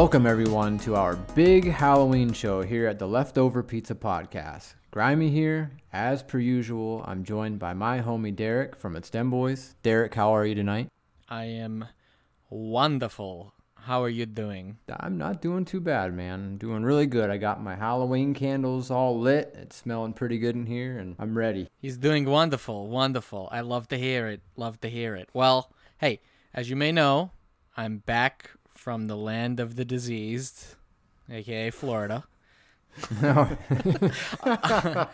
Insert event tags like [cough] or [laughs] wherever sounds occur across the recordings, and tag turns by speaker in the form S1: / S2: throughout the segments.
S1: Welcome, everyone, to our big Halloween show here at the Leftover Pizza Podcast. Grimey here, as per usual. I'm joined by my homie Derek from It's Dem Boys. Derek, how are you tonight?
S2: I am wonderful. How are you doing?
S1: I'm not doing too bad, man. I'm doing really good. I got my Halloween candles all lit. It's smelling pretty good in here, and I'm ready.
S2: He's doing wonderful, wonderful. I love to hear it. Love to hear it. Well, hey, as you may know, I'm back from the land of the diseased, aka Florida. [laughs] uh,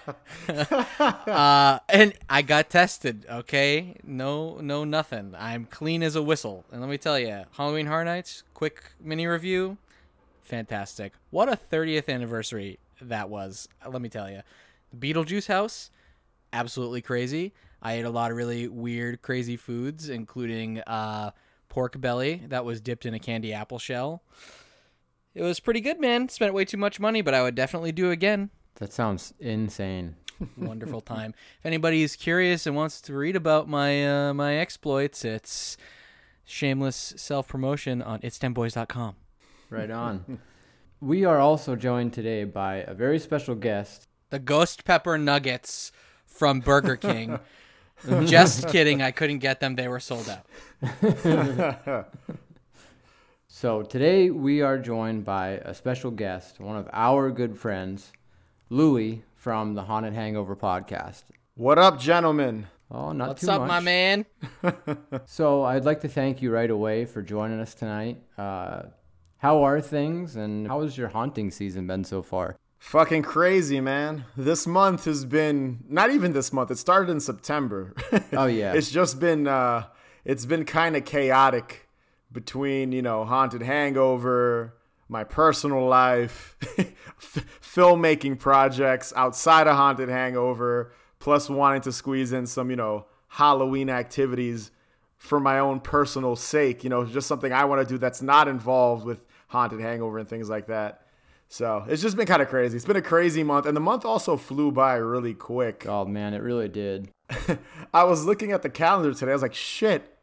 S2: and I got tested. Okay, no, no, nothing. I'm clean as a whistle. And let me tell you, Halloween Horror Nights. Quick mini review. Fantastic. What a 30th anniversary that was. Let me tell you, the Beetlejuice house, absolutely crazy. I ate a lot of really weird, crazy foods, including uh, pork belly that was dipped in a candy apple shell. It was pretty good, man. Spent way too much money, but I would definitely do again.
S1: That sounds insane.
S2: Wonderful time. If anybody is curious and wants to read about my uh, my exploits, it's shameless self promotion on itsdemboys.com.
S1: Right on. [laughs] we are also joined today by a very special guest.
S2: The ghost pepper nuggets from Burger King. [laughs] [laughs] Just kidding. I couldn't get them. They were sold out. [laughs]
S1: so today we are joined by a special guest, one of our good friends, Louie from the Haunted Hangover podcast.
S3: What up, gentlemen?
S1: Oh, not
S2: What's
S1: too
S2: up,
S1: much.
S2: my man? [laughs]
S1: So I'd like to thank you right away for joining us tonight. Uh, how are things, and how has your haunting season been so far?
S3: Fucking crazy, man. This month has been not even this month. It started in September.
S1: Oh, [laughs] yeah.
S3: it's just been uh it's been kind of chaotic between, you know, Haunted Hangover, my personal life, [laughs] f- filmmaking projects outside of Haunted Hangover, plus wanting to squeeze in some, you know, Halloween activities for my own personal sake, you know, just something I want to do that's not involved with Haunted Hangover and things like that. So it's just been kind of crazy. It's been a crazy month, and the month also flew by really quick.
S1: Oh man, it really did. [laughs]
S3: I was looking at the calendar today. I was like, shit,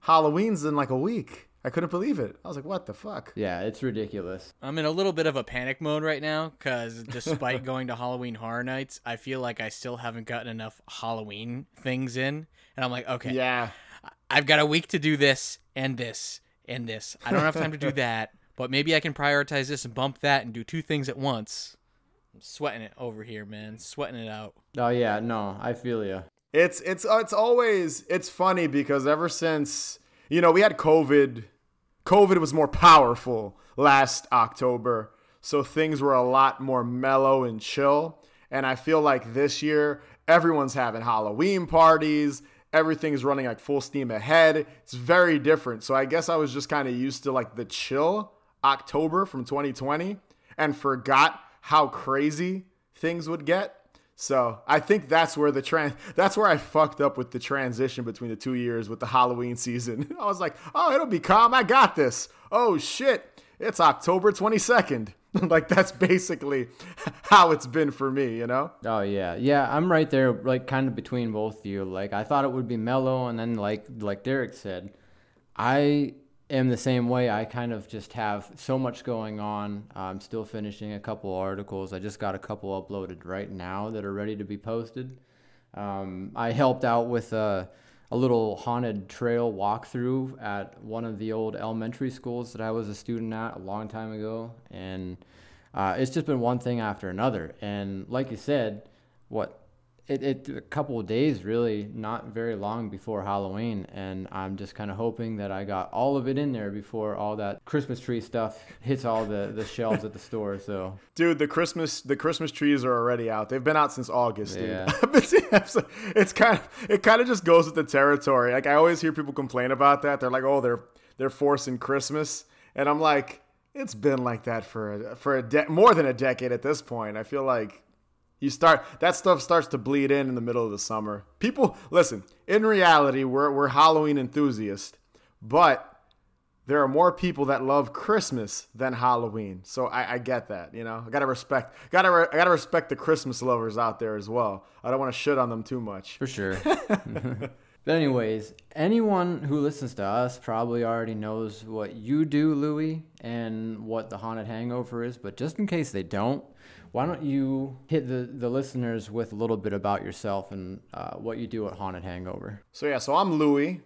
S3: Halloween's in like a week. I couldn't believe it. I was like, what the fuck?
S1: Yeah, it's ridiculous.
S2: I'm in a little bit of a panic mode right now because despite [laughs] going to Halloween Horror Nights, I feel like I still haven't gotten enough Halloween things in. And I'm like, okay,
S3: Yeah.
S2: I've got a week to do this and this and this. I don't have time to do [laughs] that, but maybe I can prioritize this and bump that and do two things at once. I'm sweating it over here, man. Sweating it out.
S1: Oh yeah, no, I feel you.
S3: It's it's uh, it's always it's funny because ever since you know we had COVID, COVID was more powerful last October, so things were a lot more mellow and chill. And I feel like this year everyone's having Halloween parties. Everything's running like full steam ahead. It's very different. So I guess I was just kind of used to like the chill October from 2020 and forgot how crazy things would get. So I think that's where the trans that's where I fucked up with the transition between the two years with the Halloween season. [laughs] I was like, oh, it'll be calm. I got this. Oh shit, it's October 22nd. [laughs] like that's basically [laughs] how it's been for me, you know?
S1: Oh yeah, yeah. I'm right there, like kind of between both of you. Like I thought it would be mellow, and then like like Derek said, I am the same way. I kind of just have so much going on. I'm still finishing a couple articles. I just got a couple uploaded right now that are ready to be posted. Um, I helped out with a, a little haunted trail walkthrough at one of the old elementary schools that I was a student at a long time ago, and uh, it's just been one thing after another. And like you said, what it, it a couple of days really not very long before halloween and i'm just kind of hoping that i got all of it in there before all that christmas tree stuff [laughs] hits all the, the shelves at the store so
S3: Dude, the Christmas the Christmas trees are already out. They've been out since August, dude.
S1: Yeah.
S3: I've been seeing- it's kind of it kind of just goes with the territory. Like I always hear people complain about that. They're like, "Oh, they're they're forcing Christmas," and I'm like, "It's been like that for a, for a de- more than a decade at this point." I feel like you start that stuff starts to bleed in in the middle of the summer. People listen. In reality, we're we're Halloween enthusiasts, but there are more people that love Christmas than Halloween. So I, I get that, you know. I gotta respect, gotta, re- I gotta respect the Christmas lovers out there as well. I don't want to shit on them too much.
S1: for sure [laughs] But anyways, anyone who listens to us probably already knows what you do, Louie, and what the haunted hangover is. But just in case they don't, why don't you hit the, the listeners with a little bit about yourself and uh, what you do at Haunted Hangover?
S3: So yeah, so I'm Louie,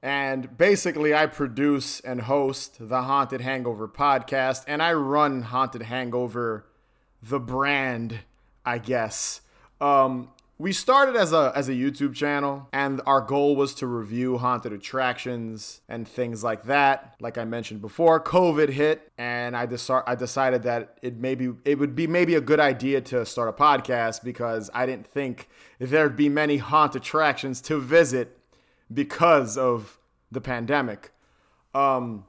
S3: and basically I produce and host the Haunted Hangover podcast, and I run Haunted Hangover, the brand, I guess. Um, we started as a as a YouTube channel and our goal was to review haunted attractions and things like that. Like I mentioned before, COVID hit and I deci- I decided that it maybe it would be maybe a good idea to start a podcast because I didn't think there'd be many haunted attractions to visit because of the pandemic. Um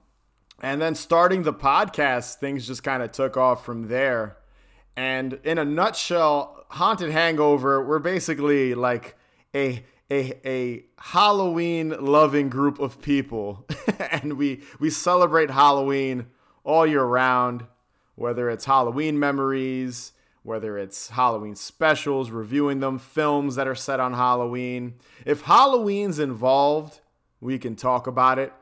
S3: and then starting the podcast, things just kind of took off from there. And in a nutshell, Haunted Hangover, we're basically like a a a Halloween loving group of people. [laughs] and we we celebrate Halloween all year round, whether it's Halloween memories, whether it's Halloween specials, reviewing them, films that are set on Halloween. If Halloween's involved, we can talk about it.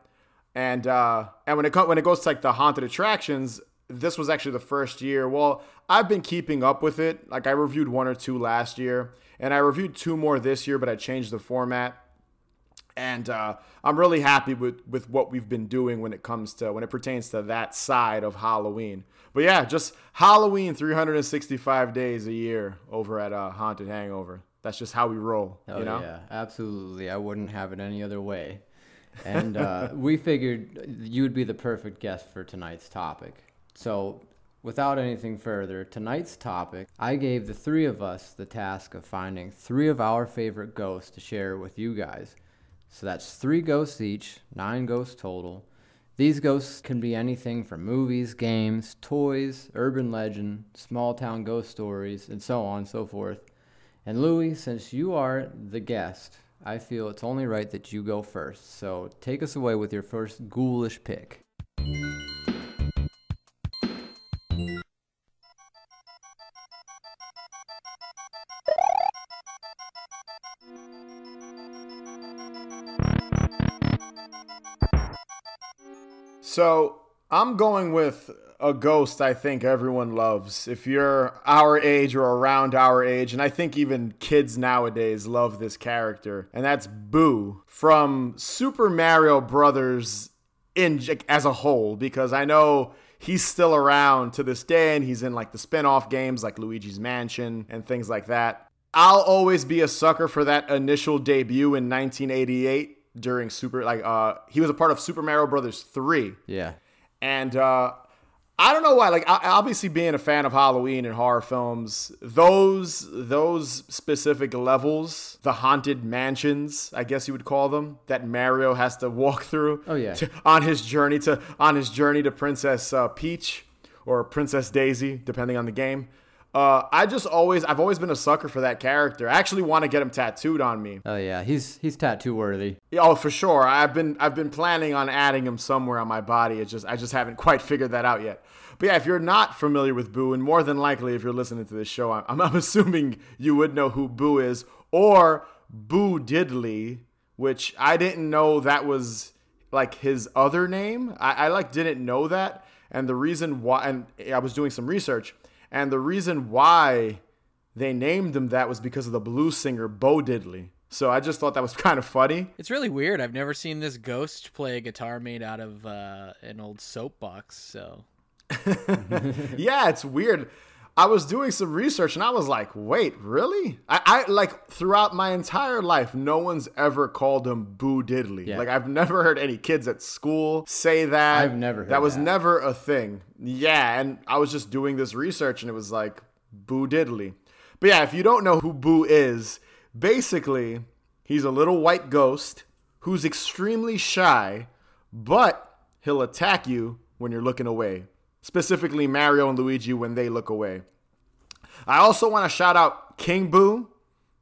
S3: And uh, and when it co- when it goes to like the haunted attractions, this was actually the first year. Well, I've been keeping up with it. Like I reviewed one or two last year, and I reviewed two more this year, but I changed the format. And uh, I'm really happy with, with what we've been doing when it comes to when it pertains to that side of Halloween. But yeah, just Halloween 365 days a year over at uh, Haunted Hangover. That's just how we roll.
S1: Oh,
S3: you know?
S1: yeah, absolutely. I wouldn't have it any other way. And uh, [laughs] we figured you'd be the perfect guest for tonight's topic. So, without anything further, tonight's topic, I gave the three of us the task of finding three of our favorite ghosts to share with you guys. So that's three ghosts each, nine ghosts total. These ghosts can be anything from movies, games, toys, urban legend, small town ghost stories, and so on and so forth. And Louie, since you are the guest, I feel it's only right that you go first. So take us away with your first ghoulish pick.
S3: So I'm going with a ghost I think everyone loves. If you're our age or around our age, and I think even kids nowadays love this character, and that's Boo from Super Mario Brothers in as a whole, because I know he's still around to this day, and he's in like the spin-off games like Luigi's Mansion and things like that. I'll always be a sucker for that initial debut in 1988 during Super like uh he was a part of Super Mario Brothers 3.
S1: Yeah.
S3: And uh I don't know why like obviously being a fan of Halloween and horror films, those those specific levels, the haunted mansions, I guess you would call them, that Mario has to walk through
S1: Oh, yeah.
S3: to, on his journey to on his journey to Princess uh, Peach or Princess Daisy depending on the game. Uh, I just always, I've always been a sucker for that character. I actually want to get him tattooed on me.
S1: Oh yeah, he's he's tattoo worthy.
S3: Oh, for sure. I've been, I've been planning on adding him somewhere on my body. It's just, I just haven't quite figured that out yet. But yeah, if you're not familiar with Boo, and more than likely, if you're listening to this show, I'm, I'm [laughs] assuming you would know who Boo is, or Boo Diddley, which I didn't know that was like his other name. I, I like didn't know that, and the reason why, and I was doing some research. And the reason why they named him that was because of the blues singer Bo Diddley. So I just thought that was [laughs] kind of funny.
S2: It's really weird. I've never seen this ghost play a guitar made out of uh, an old soapbox. So [laughs]
S3: yeah, it's weird. I was doing some research and I was like, wait, really? I, I like throughout my entire life, no one's ever called him Boo Diddley.
S1: Yeah.
S3: Like I've never heard any kids at school say that.
S1: I've never heard
S3: that was
S1: that.
S3: never a thing. Yeah, and I was just doing this research and it was like Boo Diddley. But yeah, if you don't know who Boo is, basically he's a little white ghost who's extremely shy, but he'll attack you when you're looking away specifically Mario and Luigi when they look away. I also want to shout out King Boo,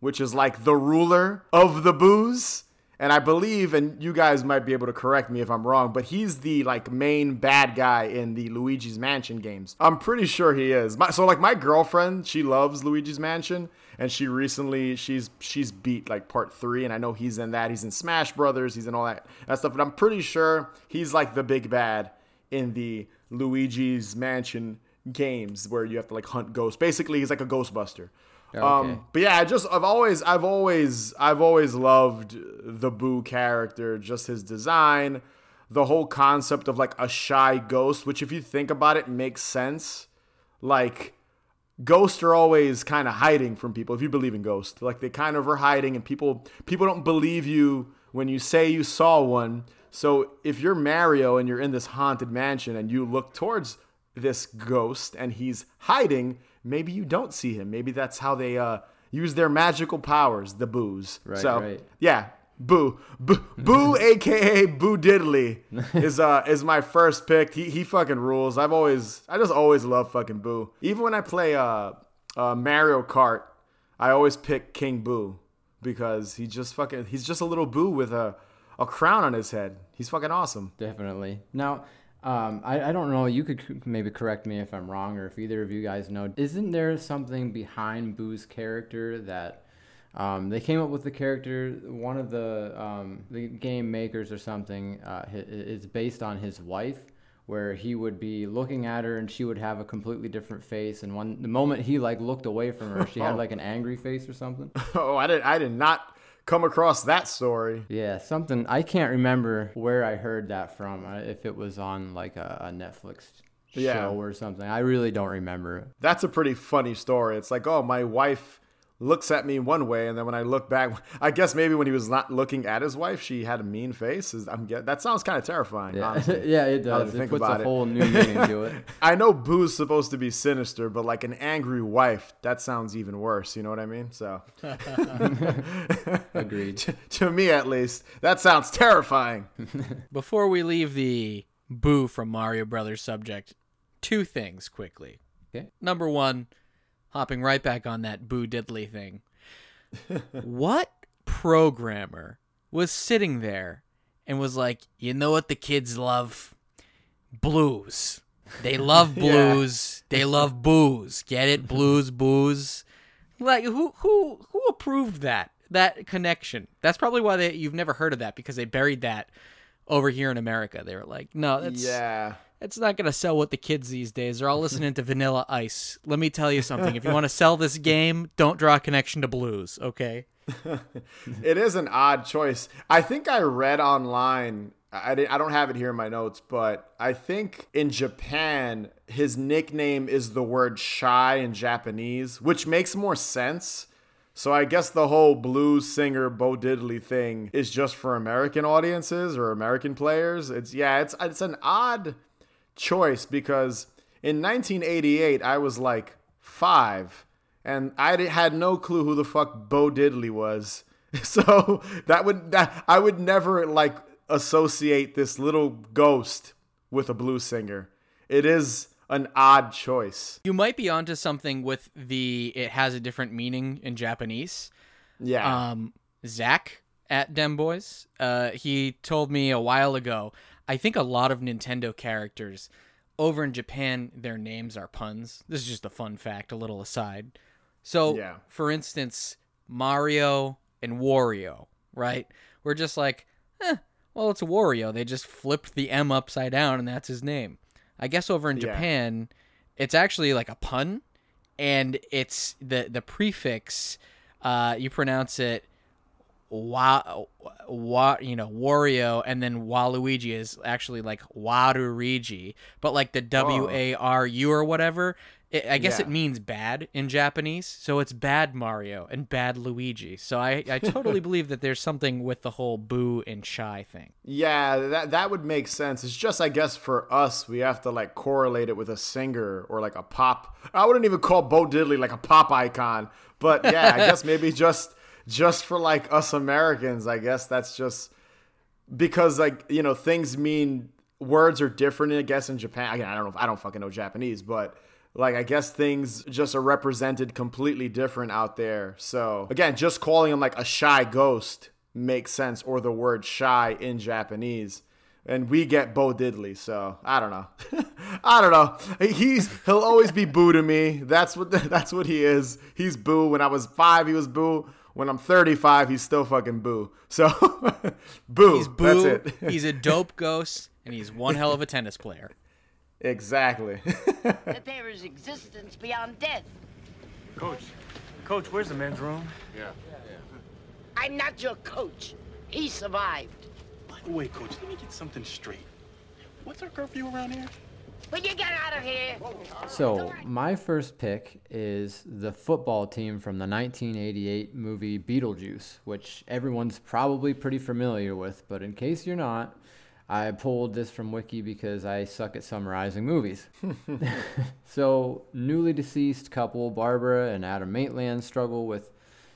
S3: which is like the ruler of the boos. and I believe, and you guys might be able to correct me if I'm wrong, but he's the like main bad guy in the Luigi's Mansion games. I'm pretty sure he is. My, so like my girlfriend, she loves Luigi's Mansion, and she recently she's she's beat like part three, and I know he's in that. He's in Smash Brothers. He's in all that that stuff, but I'm pretty sure he's like the big bad in the Luigi's Mansion games where you have to like hunt ghosts. Basically, he's like a Ghostbuster.
S1: Okay.
S3: Um, but yeah, I just I've always I've always I've always loved the Boo character, just his design, the whole concept of like a shy ghost, which if you think about it makes sense. Like ghosts are always kind of hiding from people if you believe in ghosts. Like they kind of are hiding and people people don't believe you when you say you saw one. So if you're Mario and you're in this haunted mansion and you look towards this ghost and he's hiding, maybe you don't see him. Maybe that's how they uh, use their magical powers, the boos.
S1: Right,
S3: so
S1: right.
S3: yeah, Boo, Boo, [laughs] Boo, aka Boo Diddley is uh is my first pick. He he fucking rules. I've always I just always love fucking Boo. Even when I play uh, uh Mario Kart, I always pick King Boo because he just fucking he's just a little Boo with a a crown on his head. He's fucking awesome.
S1: Definitely. Now, um, I, I don't know. You could maybe correct me if I'm wrong, or if either of you guys know. Isn't there something behind Boo's character that um, they came up with the character? One of the um, the game makers or something uh, is based on his wife, where he would be looking at her and she would have a completely different face, and one the moment he like looked away from her, she had [laughs] like an angry face or something. [laughs]
S3: Oh, I did I did not come across that story.
S1: Yeah, something I can't remember where I heard that from. uh, If it was on like a, a Netflix show
S3: Yeah.
S1: or something, I really don't remember.
S3: That's a pretty funny story. It's like, oh, my wife looks at me one way, and then when I look back, [laughs] I guess maybe when he was not looking at his wife, she had a mean face. Is I'm get that sounds kind of terrifying.
S1: Yeah,
S3: honestly. [laughs]
S1: yeah, it
S3: now that I
S1: does. It
S3: think
S1: puts
S3: about
S1: a
S3: it.
S1: whole new meaning to it. [laughs]
S3: I know Boo's supposed to be sinister, but like an angry wife, that sounds even worse. You know what I mean? So,
S1: Agreed.
S3: to me at least, that sounds terrifying.
S2: Before we leave the Boo from Mario Brothers subject, two things quickly.
S1: Okay.
S2: Number one, hopping right back on that Boo Diddley thing. what programmer was sitting there and was like, you know what the kids love? Blues. They love [laughs]
S3: Yeah.
S2: blues. They love booze. Get it? Blues, booze. Like who who who approved that? That connection. That's probably why they you've never heard of that because they buried that over here in America. They were like, no, that's
S3: yeah.
S2: It's not gonna sell with the kids these days. They're all listening to Vanilla Ice. Let me tell you something. If you want to sell this game, don't draw a connection to blues, okay? [laughs]
S3: It is an odd choice. I think I read online. I, I don't have it here in my notes, but I think in Japan, his nickname is the word shy in Japanese, which makes more sense. So I guess the whole blues singer Bo Diddley thing is just for American audiences or American players. It's yeah, it's it's an odd choice because in 1988 I was like five and I had no clue who the fuck Bo Diddley was. [laughs] So that would that I would never like associate this little ghost with a blues singer. It is an odd choice.
S2: You might be onto something with the it has a different meaning in Japanese.
S3: Yeah.
S2: Um, Zach at Dem Boys, uh, he told me a while ago. I think a lot of Nintendo characters over in Japan, their names are puns. This is just a fun fact, a little aside. So,
S3: Yeah.
S2: for instance, Mario and Wario, right? We're just like, eh, well, it's Wario. They just flipped the M upside down, and that's his name. I guess over in
S3: Yeah.
S2: Japan, it's actually like a pun, and it's the the prefix. Uh, you pronounce it wa, wa you know Wario and then Waluigi is actually like Warurigi, but like the oh. W A R U or whatever. It, I guess
S3: Yeah.
S2: it means bad in Japanese, so it's bad Mario and bad Luigi. So I, I totally [laughs] believe that there's something with the whole boo and shy thing.
S3: Yeah, that that would make sense. It's just I guess for us we have to like correlate it with a singer or like a pop. I wouldn't even call Bo Diddley like a pop icon, but yeah, I guess [laughs] maybe just just for like us Americans, I guess that's just because like you know things mean words are different. I guess in Japan, again, I don't know. I don't fucking know Japanese, but like I guess things just are represented completely different out there. So again, just calling him like a shy ghost makes sense or the word shy in Japanese. And we get Bo Diddley, so I don't know. [laughs] I don't know. He's he'll always be Boo to me. That's what [laughs] that's what he is. He's Boo. When I was five, he was Boo. When I'm 35, he's still fucking Boo. So [laughs] Boo.
S2: He's boo.
S3: That's it. [laughs]
S2: he's a dope ghost, and he's one hell of a tennis player.
S3: exactly.
S4: that there [laughs] is existence beyond death.
S5: Coach, coach, where's the men's room? Yeah. yeah.
S4: I'm not your coach. He survived.
S6: By the way, coach, let me get something straight. What's our curfew around here?
S4: Will you get out of here?
S1: So, my first pick is the football team from the 1988 movie Beetlejuice, which everyone's probably pretty familiar with, but in case you're not, I pulled this from Wiki because I suck at summarizing movies. [laughs] [laughs] so, newly deceased couple Barbara and Adam Maitland struggle with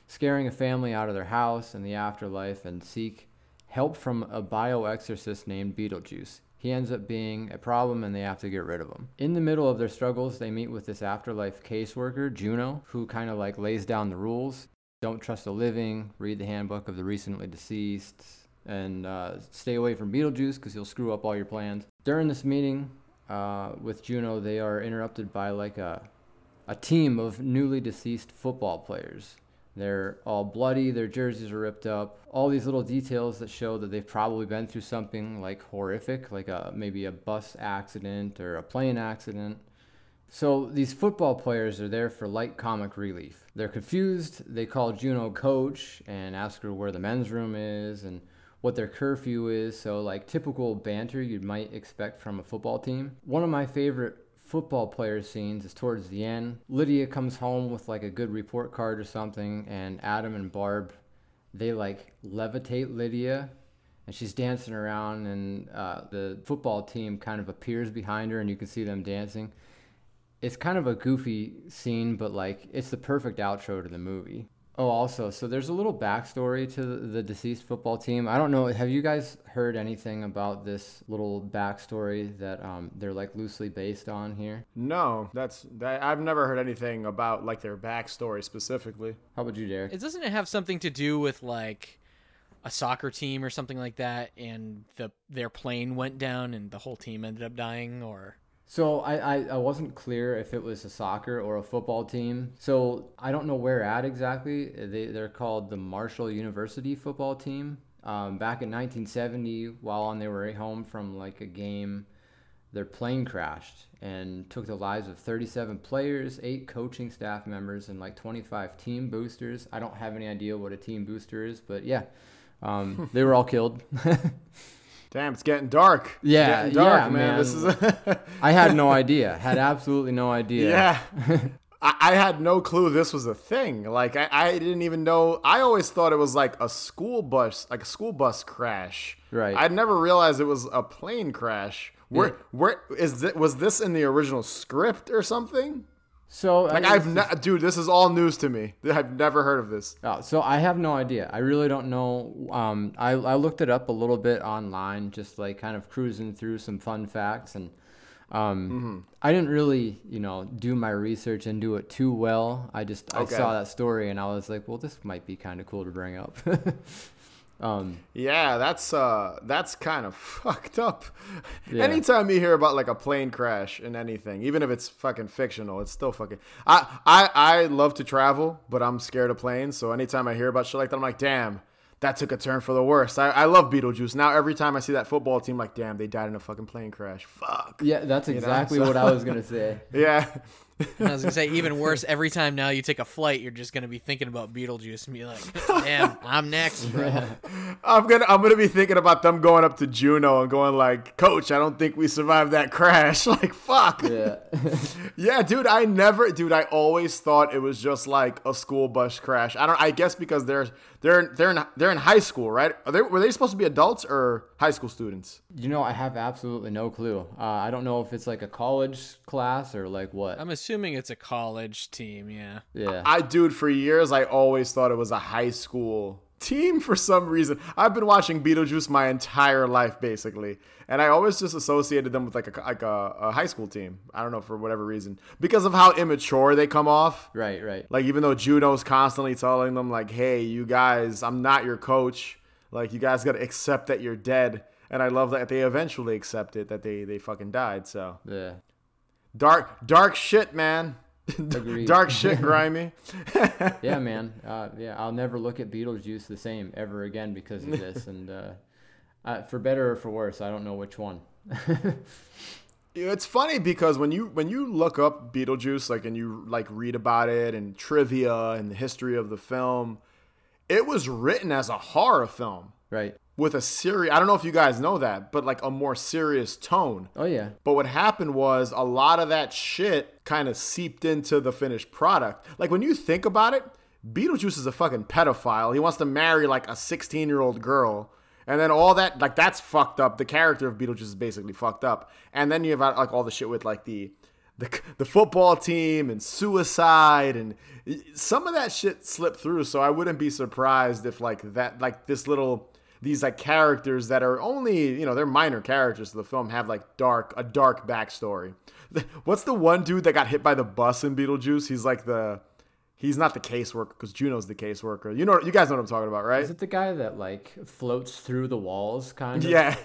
S1: scaring a family out of their house in the afterlife and seek help from a bioexorcist named Beetlejuice. He ends up being a problem and they have to get rid of him. In the middle of their struggles, they meet with this afterlife caseworker, Juno, who kind of like lays down the rules. Don't trust the living, read the handbook of the recently deceased, and uh, stay away from Beetlejuice because he'll screw up all your plans. During this meeting uh, with Juno, they are interrupted by like a, a team of newly deceased football players. They're all bloody, their jerseys are ripped up. All these little details that show that they've probably been through something like horrific, like a maybe a bus accident or a plane accident. So these football players are there for light comic relief. They're confused. They call Juno coach and ask her where the men's room is and what their curfew is. So like typical banter you might expect from a football team. One of my favorite football player scenes is towards the end. Lydia comes home with like a good report card or something, and Adam and Barb, they like levitate Lydia, and she's dancing around, and uh, the football team kind of appears behind her, and you can see them dancing. It's kind of a goofy scene, but like it's the perfect outro to the movie. Oh, also, so there's a little backstory to the, the deceased football team. I don't know. Have you guys heard anything about this little backstory that um, they're like loosely based on here?
S3: no, that's that, I've never heard anything about like their backstory specifically.
S1: How about you, Derek?
S2: It doesn't it have something to do with like a soccer team or something like that, and the their plane went down and the whole team ended up dying, or
S1: So I, I, I wasn't clear if it was a soccer or a football team. So I don't know where at exactly. They, they're called the Marshall University football team. Um, back in 1970, while on their way home from like a game, their plane crashed and took the lives of 37 players, eight coaching staff members, and like 25 team boosters. I don't have any idea what a team booster is, but yeah, um, they were all killed. [laughs]
S3: Damn, it's getting dark. It's
S1: Yeah,
S3: getting dark,
S1: yeah,
S3: man. This is [laughs]
S1: I had no [laughs] idea. Had absolutely no idea.
S3: yeah. [laughs] I, I had no clue this was a thing. Like I, I didn't even know. I always thought it was like a school bus, like a school bus crash.
S1: Right.
S3: I'd never realized it was a plane crash. Where
S1: Yeah.
S3: where is it? Was this in the original script or something?
S1: So I
S3: Like
S1: mean,
S3: I've ne- dude, this is all news to me. I've never heard of this.
S1: Oh, so I have no idea. I really don't know. Um, I, I looked it up a little bit online, just like kind of cruising through some fun facts, and um,
S3: Mm-hmm.
S1: I didn't really, you know, do my research and do it too well. I just I saw that story and I was like, well, this might be kind of cool to bring up. [laughs] um,
S3: Yeah, that's uh that's kind of [laughs] fucked up.
S1: Yeah.
S3: Anytime you hear about like a plane crash in anything, even if it's fucking fictional, it's still fucking I I I love to travel, but I'm scared of planes, so anytime I hear about shit like that, I'm like, "Damn, that took a turn for the worst." I, I love Beetlejuice. Now every time I see that football team like, "Damn, they died in a fucking plane crash." Fuck.
S1: yeah, that's
S3: know,
S1: exactly
S3: so-
S1: what I was gonna [laughs] say.
S3: Yeah.
S2: I was gonna say even worse. Every time now you take a flight, you're just gonna be thinking about Beetlejuice and be like, "Damn, I'm next, bro." [laughs]
S3: I'm gonna I'm gonna be thinking about them going up to Juno and going like, "Coach, I don't think we survived that crash." [laughs] like, fuck.
S1: Yeah. [laughs]
S3: Yeah, dude, I never, dude, I always thought it was just like a school bus crash. I don't, I guess because they're they're they're in they're in high school, right? Are they were they supposed to be adults or high school students?
S1: you know, I have absolutely no clue. Uh, I don't know if it's like a college class or like what.
S2: I'm assuming it's a college team. Yeah.
S1: yeah.
S3: I, dude, for years I always thought it was a high school team for some reason. I've been watching Beetlejuice my entire life, basically, and I always just associated them with like a like a, a high school team. I don't know for whatever reason because of how immature they come off.
S1: right. Right.
S3: Like even though Juno's constantly telling them like, "Hey, you guys, I'm not your coach. Like you guys got to accept that you're dead, and I love that they eventually accept it that they they fucking died. So
S1: Yeah.
S3: dark dark shit, man.
S1: Agreed.
S3: dark shit, [laughs] grimey.
S1: Yeah, [laughs] man. Uh, yeah, I'll never look at Beetlejuice the same ever again because of this. And uh, uh, for better or for worse, I don't know which one. [laughs]
S3: It's funny because when you when you look up Beetlejuice, like and you like read about it and trivia and the history of the film, it was written as a horror film
S1: right.
S3: With a serious. I don't know if you guys know that, but like a more serious tone.
S1: Oh yeah.
S3: But what happened was a lot of that shit kind of seeped into the finished product. Like when you think about it, Beetlejuice is a fucking pedophile. He wants to marry like a 16 year old girl. And then all that, like that's fucked up. The character of Beetlejuice is basically fucked up. And then you have like all the shit with like the the, the football team and suicide and some of that shit slipped through. So I wouldn't be surprised if like that, like this little these like characters that are only you know they're minor characters to the film have like dark a dark backstory. [laughs] What's the one dude that got hit by the bus in Beetlejuice? He's like the he's not the caseworker because Juno's the caseworker. You know you guys know what I'm talking about, right?
S1: Is it the guy that like floats through the walls, kind of? [laughs]
S3: Yeah.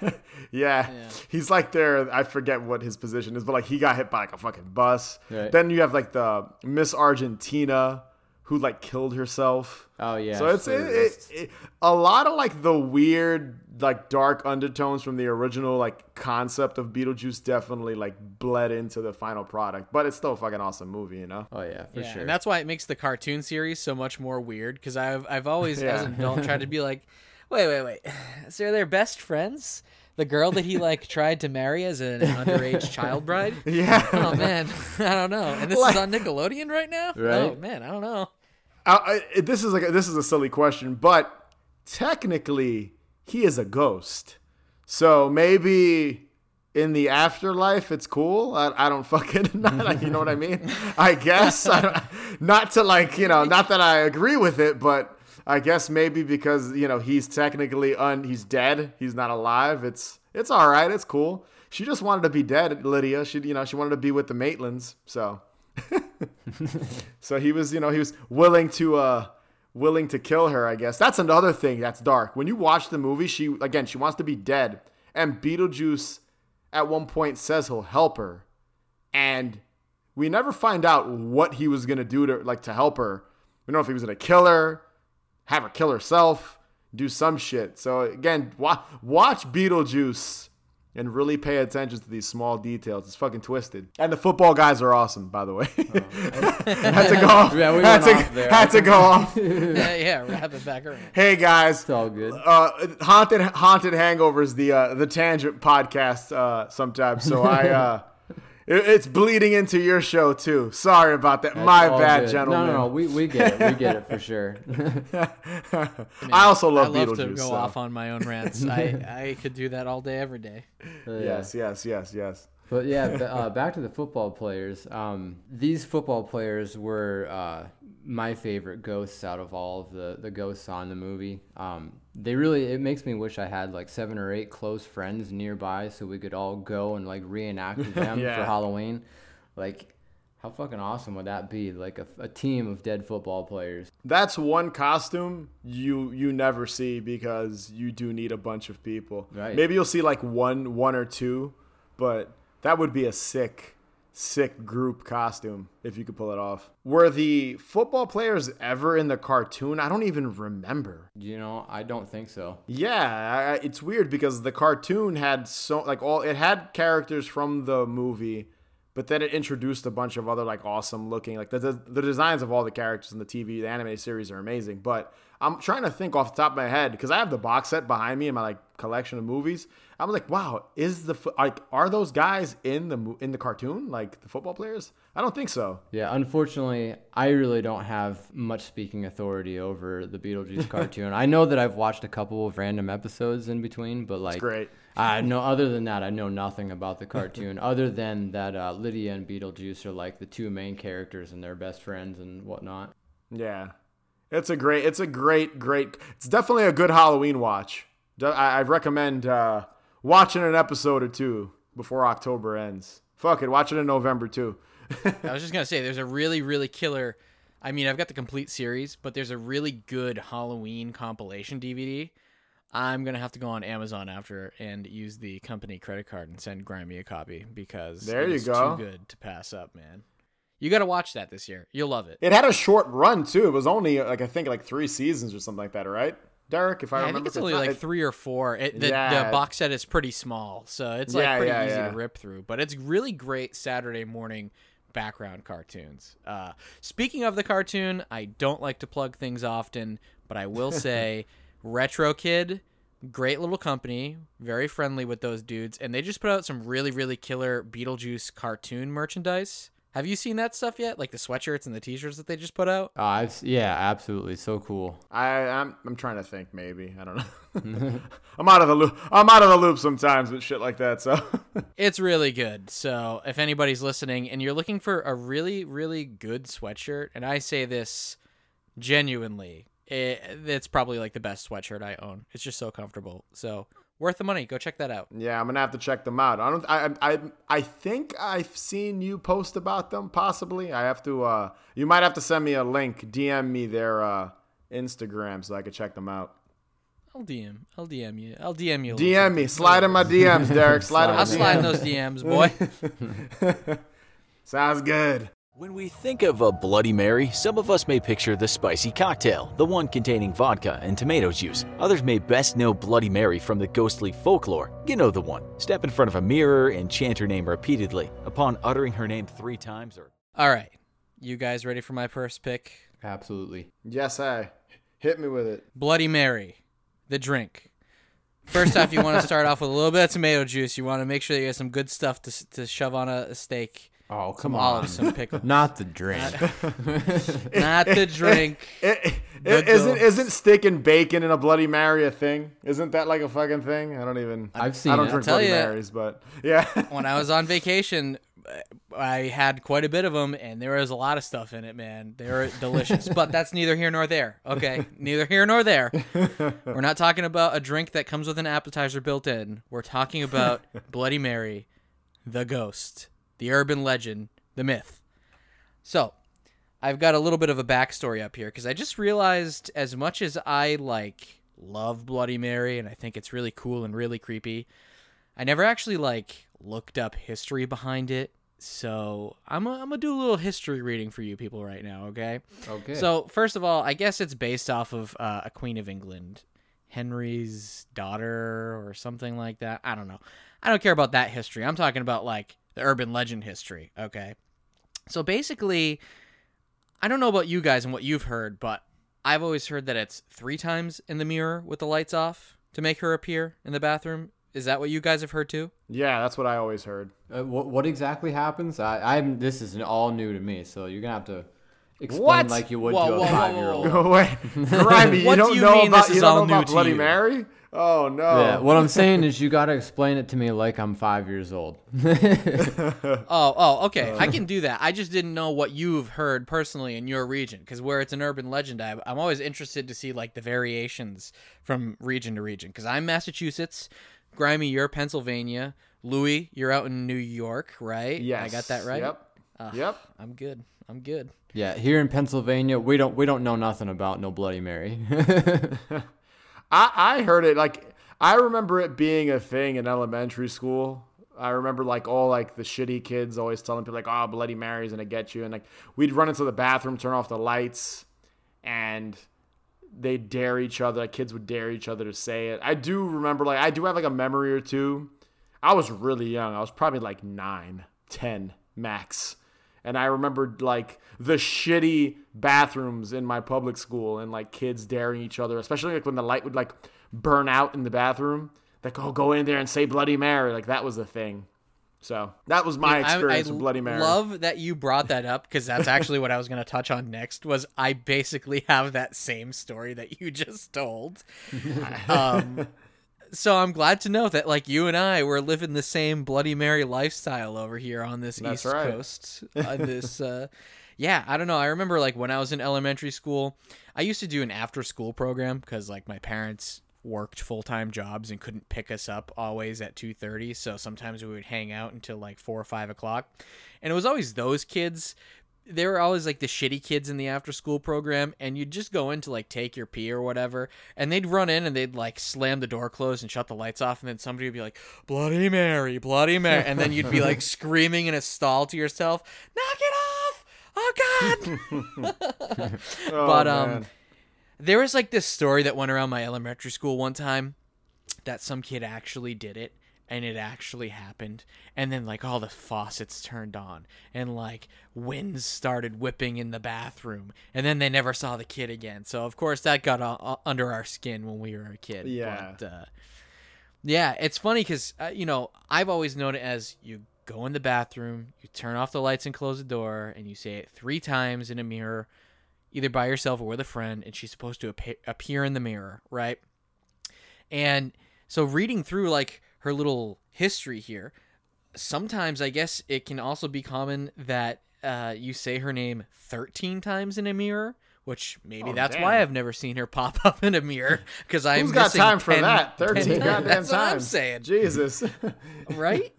S3: yeah, He's like there. I forget what his position is, but like he got hit by like a fucking bus.
S1: Right.
S3: Then you have like the Miss Argentina who like killed herself.
S1: Oh yeah.
S3: So it's
S1: sure.
S3: it, it, it, a lot of like the weird, like dark undertones from the original like concept of Beetlejuice definitely like bled into the final product. But it's still a fucking awesome movie, you know.
S1: Oh yeah, for
S2: Yeah,
S1: sure.
S2: and that's why it makes the cartoon series so much more weird. Because I've I've always as
S3: Yeah.
S2: an adult tried to be [laughs] like, wait, wait, wait. So they're best friends. The girl that he like [laughs] tried to marry as an underage child bride. [laughs]
S3: Yeah.
S2: Oh man, I don't know. And this
S3: Like-
S2: is on Nickelodeon right now.
S1: Right.
S2: Oh man, I don't know.
S3: I, this is like a, this is a silly question, but technically he is a ghost. So maybe in the afterlife it's cool. I, I don't [laughs] fucking [laughs] you know what I mean. I guess I, not to like you know not that I agree with it, but I guess maybe because you know he's technically un he's dead. He's not alive. It's it's all right. It's cool. She just wanted to be dead, Lydia. She you know she wanted to be with the Maitlands. So. [laughs] [laughs] So he was, you know, he was willing to uh willing to kill her, I guess. That's another thing that's dark. When you watch the movie, she again, she wants to be dead. And Beetlejuice at one point says he'll help her. And we never find out what he was to do to like to help her. We don't know if he was to kill her, have her kill herself, do some shit. So again, wa- watch Beetlejuice and really pay attention to these small details. It's fucking twisted. And the football guys are awesome, by the way. [laughs] had to go [laughs] off.
S1: Yeah, we
S3: had,
S1: went
S3: to,
S1: off there.
S3: had to go off. [laughs]
S2: Yeah, yeah. Wrap it back around.
S3: Hey guys,
S1: it's all good.
S3: uh, haunted haunted hangovers the uh, the tangent podcast uh, sometimes. So I uh, it- it's bleeding into your show too. Sorry about that. My bad,
S1: good.
S3: gentlemen.
S1: No, no, no. We, we get it. We get it for [laughs] sure. [laughs]
S3: I also love
S2: I love
S3: Beetlejuice.
S2: to go
S3: so-
S2: off on my own rants. I I could do that all day, every day. [laughs]
S1: Uh,
S3: Yes, yes, yes, yes.
S1: But yeah, [laughs] uh, back to the football players. Um, these football players were uh, my favorite ghosts out of all of the, the ghosts on the movie. Um, they really, it makes me wish I had like seven or eight close friends nearby so we could all go and like reenact [laughs] them
S3: Yeah.
S1: for Halloween. Like, how fucking awesome would that be? Like a, a team of dead football players.
S3: That's one costume you you never see because you do need a bunch of people.
S1: Right.
S3: Maybe you'll see like one one or two, but that would be a sick sick group costume if you could pull it off. Were the football players ever in the cartoon? I don't even remember.
S1: You know, I don't think so.
S3: Yeah, I, it's weird because the cartoon had so like all it had characters from the movie, but then it introduced a bunch of other like awesome looking like the the, the designs of all the characters in the TV the anime series are amazing. But I'm trying to think off the top of my head because I have the box set behind me in my like collection of movies. I was like, wow, is the like are those guys in the in the cartoon like the football players? I don't think so.
S1: Yeah, unfortunately, I really don't have much speaking authority over the Beetlejuice [laughs] cartoon. I know that I've watched a couple of random episodes in between, but like,
S3: great.
S1: I know other than that, I know nothing about the cartoon. other than that, uh, Lydia and Beetlejuice are like the two main characters and they're best friends and whatnot.
S3: Yeah, it's a great, it's a great, great. It's definitely a good Halloween watch. I, I recommend uh, watching an episode or two before October ends. Fuck it, watch it in November too.
S2: I was just gonna say, there's a really, really killer. I mean, I've got the complete series, but there's a really good Halloween compilation DVD. I'm gonna have to go on Amazon after and use the company credit card and send Grimey a copy because
S3: There you go.
S2: Too good to pass up, man. You got to watch that this year. You'll love it.
S3: It had a short run too. It was only like I think like three seasons or something like that, right? Derek, if I
S2: Yeah, I
S3: remember,
S2: think it's
S3: correctly.
S2: only like
S3: It-
S2: three or four. It, the,
S3: Yeah.
S2: the box set is pretty small, so it's like
S3: Yeah,
S2: pretty
S3: yeah,
S2: easy
S3: yeah.
S2: to rip through. But it's really great Saturday morning background cartoons. Uh, speaking of the cartoon, I don't like to plug things often, but I will [laughs] say, Retro Kid, great little company, very friendly with those dudes, and they just put out some really really killer Beetlejuice cartoon merchandise. Have you seen that stuff yet? Like the sweatshirts and the T-shirts that they just put out.
S1: Uh, I've, yeah, absolutely, so cool.
S3: I I'm I'm trying to think. Maybe I don't know. [laughs] I'm out of the loop. I'm out of the loop sometimes with shit like that. So [laughs]
S2: It's really good. So if anybody's listening and you're looking for a really, really good sweatshirt, and I say this genuinely, it, it's probably like the best sweatshirt I own. It's just so comfortable. So worth the money. Go check that out.
S3: yeah, I'm gonna have to check them out. I don't. I I I think I've seen you post about them. Possibly. I have to. uh You might have to send me a link. DM me their uh Instagram so I could check them out.
S2: I'll DM. I'll DM you. I'll DM you.
S3: DM me. Slide in my DMs, Derek. Slide in my
S2: I'll slide in those DMs, boy. [laughs] [laughs]
S3: Sounds good.
S7: When we think of a Bloody Mary, some of us may picture the spicy cocktail, the one containing vodka and tomato juice. Others may best know Bloody Mary from the ghostly folklore. You know the one. Step in front of a mirror and chant her name repeatedly. Upon uttering her name three times or
S2: All right. You guys ready for my first pick?
S1: Absolutely.
S3: Yes, I. Hit me with it.
S2: Bloody Mary, the drink. First off, you want to [laughs] start off with a little bit of tomato juice. You want to make sure that you have some good stuff to, to shove on a, a steak.
S1: Oh,
S2: Some
S1: come
S2: olives,
S1: on.
S2: some pickle. [laughs]
S1: Not the drink. [laughs]
S2: Not the drink.
S3: It, it,
S2: Good
S3: isn't
S2: though.
S3: isn't steak and bacon in a Bloody Mary a thing? Isn't that like a fucking thing? I don't even.
S1: I've seen
S3: I don't
S1: it.
S3: drink
S2: tell
S3: Bloody
S2: ya.
S3: Marys, but yeah. [laughs]
S2: when I was on vacation, uh, I had quite a bit of them, and there was a lot of stuff in it, man. They were delicious, but that's neither here nor there. Okay, neither here nor there. We're not talking about a drink that comes with an appetizer built in. We're talking about Bloody Mary, the ghost, the urban legend, the myth. So, I've got a little bit of a backstory up here because I just realized as much as I like love Bloody Mary and I think it's really cool and really creepy, I never actually like looked up history behind it. So I'm gonna I'm gonna do a little history reading for you people right now, okay?
S1: Okay.
S2: So first of all, I guess it's based off of uh, a Queen of England, Henry's daughter or something like that. I don't know. I don't care about that history. I'm talking about like the urban legend history, okay? So basically, I don't know about you guys and what you've heard, but I've always heard that it's three times in the mirror with the lights off to make her appear in the bathroom. Is that what you guys have heard too?
S3: yeah, that's what I always heard.
S1: Uh, what, what exactly happens? I, I'm. This is all new to me, so you're gonna have to explain
S3: What?
S1: like you would
S2: Whoa,
S1: to
S2: whoa,
S1: a five year old.
S2: whoa, [laughs]
S3: Go away, [laughs] Grimey. You
S2: What do
S3: don't
S2: you
S3: know
S2: mean
S3: about
S2: this
S3: you
S2: is
S3: don't
S2: all
S3: know
S2: new
S3: about
S2: to
S3: Bloody
S2: you?
S3: Mary? Oh no.
S1: Yeah, what I'm saying is you got to explain it to me like I'm five years old. [laughs]
S2: Oh, oh, okay. Uh. I can do that. I just didn't know what you've heard personally in your region, because where it's an urban legend, I, I'm always interested to see like the variations from region to region. Because I'm Massachusetts, Grimey, you're Pennsylvania, Louie, you're out in New York, right?
S3: yes.
S2: I got that right.
S3: Yep. Ah, yep.
S2: I'm good. I'm good.
S1: yeah, here in Pennsylvania, we don't we don't know nothing about no Bloody Mary. [laughs]
S3: I I heard it like I remember it being a thing in elementary school. I remember like all like the shitty kids always telling people like, "Oh, Bloody Mary's gonna get you," and like we'd run into the bathroom, turn off the lights, and they dare each other. Like kids would dare each other to say it. I do remember like I do have like a memory or two. I was really young. I was probably like nine, ten max. And I remembered like the shitty bathrooms in my public school and like kids daring each other, especially like when the light would like burn out in the bathroom. Like, oh, go in there and say Bloody Mary. Like that was the thing. So that was my
S2: I-
S3: experience
S2: I,
S3: with Bloody Mary.
S2: I love that you brought that up because that's actually what I was going to touch on next. Was I basically have that same story that you just told. [laughs] um, so I'm glad to know that like you and I were living the same Bloody Mary lifestyle over here on this
S3: That's
S2: East
S3: right.
S2: Coast. On this, uh, [laughs] yeah, I don't know. I remember like when I was in elementary school, I used to do an after school program because like my parents worked full-time jobs and couldn't pick us up always at 2.30 so sometimes we would hang out until like 4 or 5 o'clock and it was always those kids there were always like the shitty kids in the after school program and you'd just go in to like take your pee or whatever and they'd run in and they'd like slam the door closed and shut the lights off and then somebody would be like bloody mary bloody mary and then you'd be like [laughs] screaming in a stall to yourself knock it off oh god [laughs] [laughs]
S3: Oh,
S2: but um
S3: man.
S2: there was like this story that went around my elementary school one time that some kid actually did it and it actually happened and then like all the faucets turned on and like winds started whipping in the bathroom and then they never saw the kid again so of course that got uh, under our skin when we were a kid
S3: Yeah.
S2: but, uh, yeah it's funny because uh, you know i've always known it as you go in the bathroom you turn off the lights and close the door and you say it three times in a mirror either by yourself or with a friend and she's supposed to appa- appear in the mirror right and so reading through like her little history here, sometimes I guess it can also be common that uh, you say her name 13 times in a mirror, which maybe
S3: Oh,
S2: that's
S3: damn.
S2: why I've never seen her [laughs] pop up in a mirror because I'm
S3: Who's got time for that? [laughs]
S2: 10
S3: 13
S2: times.
S3: goddamn
S2: That's
S3: times.
S2: what I'm saying
S3: Jesus. [laughs]
S2: right?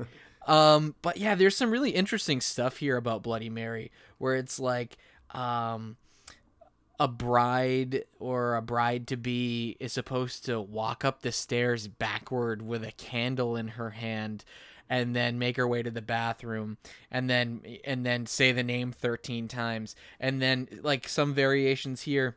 S2: Um, but yeah, there's some really interesting stuff here about Bloody Mary, where it's like, um, a bride or a bride to be is supposed to walk up the stairs backward with a candle in her hand and then make her way to the bathroom and then and then say the name 13 times. And then like some variations here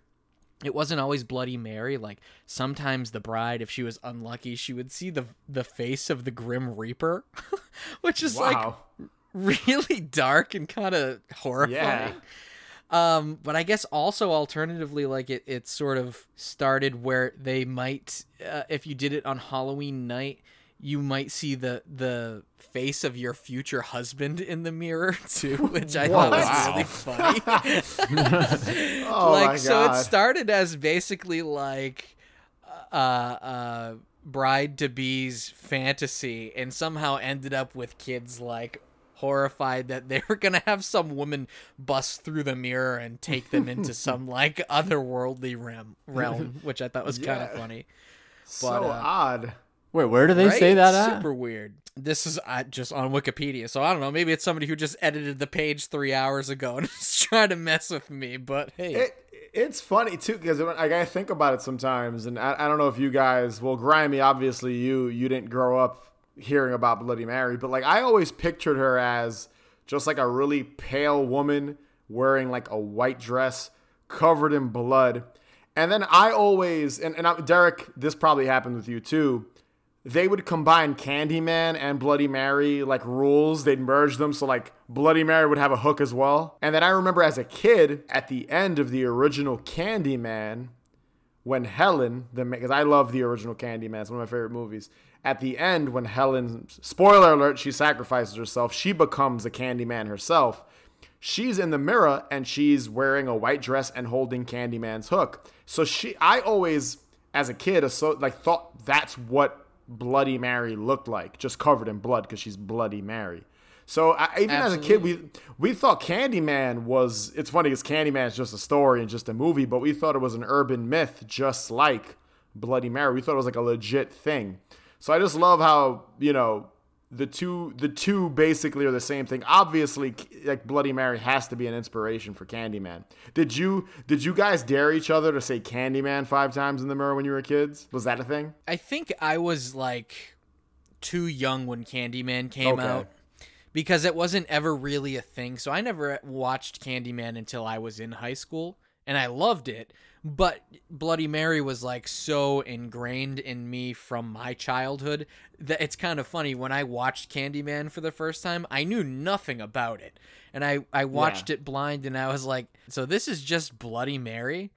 S2: it wasn't always bloody mary. Like sometimes the bride if she was unlucky she would see the the face of the grim reaper [laughs] which is like really dark and kind of horrifying.
S3: Yeah.
S2: Um, but I guess also alternatively, like it, it sort of started where they might, uh, if you did it on Halloween night, you might see the the face of your future husband in the mirror [laughs] too, [laughs] which I thought was really funny. [laughs]
S3: Oh
S2: like
S3: my
S2: so, it started as basically like uh, uh, bride to be's fantasy, and somehow ended up with kids like horrified that they were gonna have some woman bust through the mirror and take them into [laughs] some like otherworldly realm, realm which I thought was kind of
S3: Yeah.
S2: funny.
S3: so
S2: But, uh,
S3: odd.
S1: Wait, where do they say that at?
S2: Super weird. This is uh, just on Wikipedia, so I don't know. Maybe it's somebody who just edited the page three hours ago [laughs] and is trying to mess with me. But hey,
S3: It, it's funny too because like, I think about it sometimes, and I, I don't know if you guys. Well, Grimey, obviously you you didn't grow up hearing about Bloody Mary, but like I always pictured her as just like a really pale woman wearing like a white dress covered in blood, and then I always and and I, Derek, this probably happened with you too. They would combine Candyman and Bloody Mary like rules. They'd merge them so like Bloody Mary would have a hook as well. And then I remember as a kid at the end of the original Candyman, when Helen, the because I love the original Candyman, it's one of my favorite movies. At the end, when Helen, spoiler alert, she sacrifices herself, she becomes a Candyman herself. She's in the mirror and she's wearing a white dress and holding Candyman's hook. So she, I always, as a kid, so like thought that's what Bloody Mary looked like, just covered in blood because she's Bloody Mary. So I, even as a kid, we we thought Candyman was. It's funny because Candyman is just a story and just a movie, but we thought it was an urban myth, just like Bloody Mary. We thought it was like a legit thing. So I just love how you know the two the two basically are the same thing. Obviously, like Bloody Mary has to be an inspiration for Candyman. Did you did you guys dare each other to say Candyman five times in the mirror when you were kids? Was that a thing?
S2: I think I was like too young when Candyman came
S3: Okay.
S2: out because it wasn't ever really a thing. So I never watched Candyman until I was in high school and I loved it. But Bloody Mary was like so ingrained in me from my childhood that it's kind of funny when I watched Candyman for the first time, I knew nothing about it. And I, I watched it blind and I was like, so this is just Bloody Mary?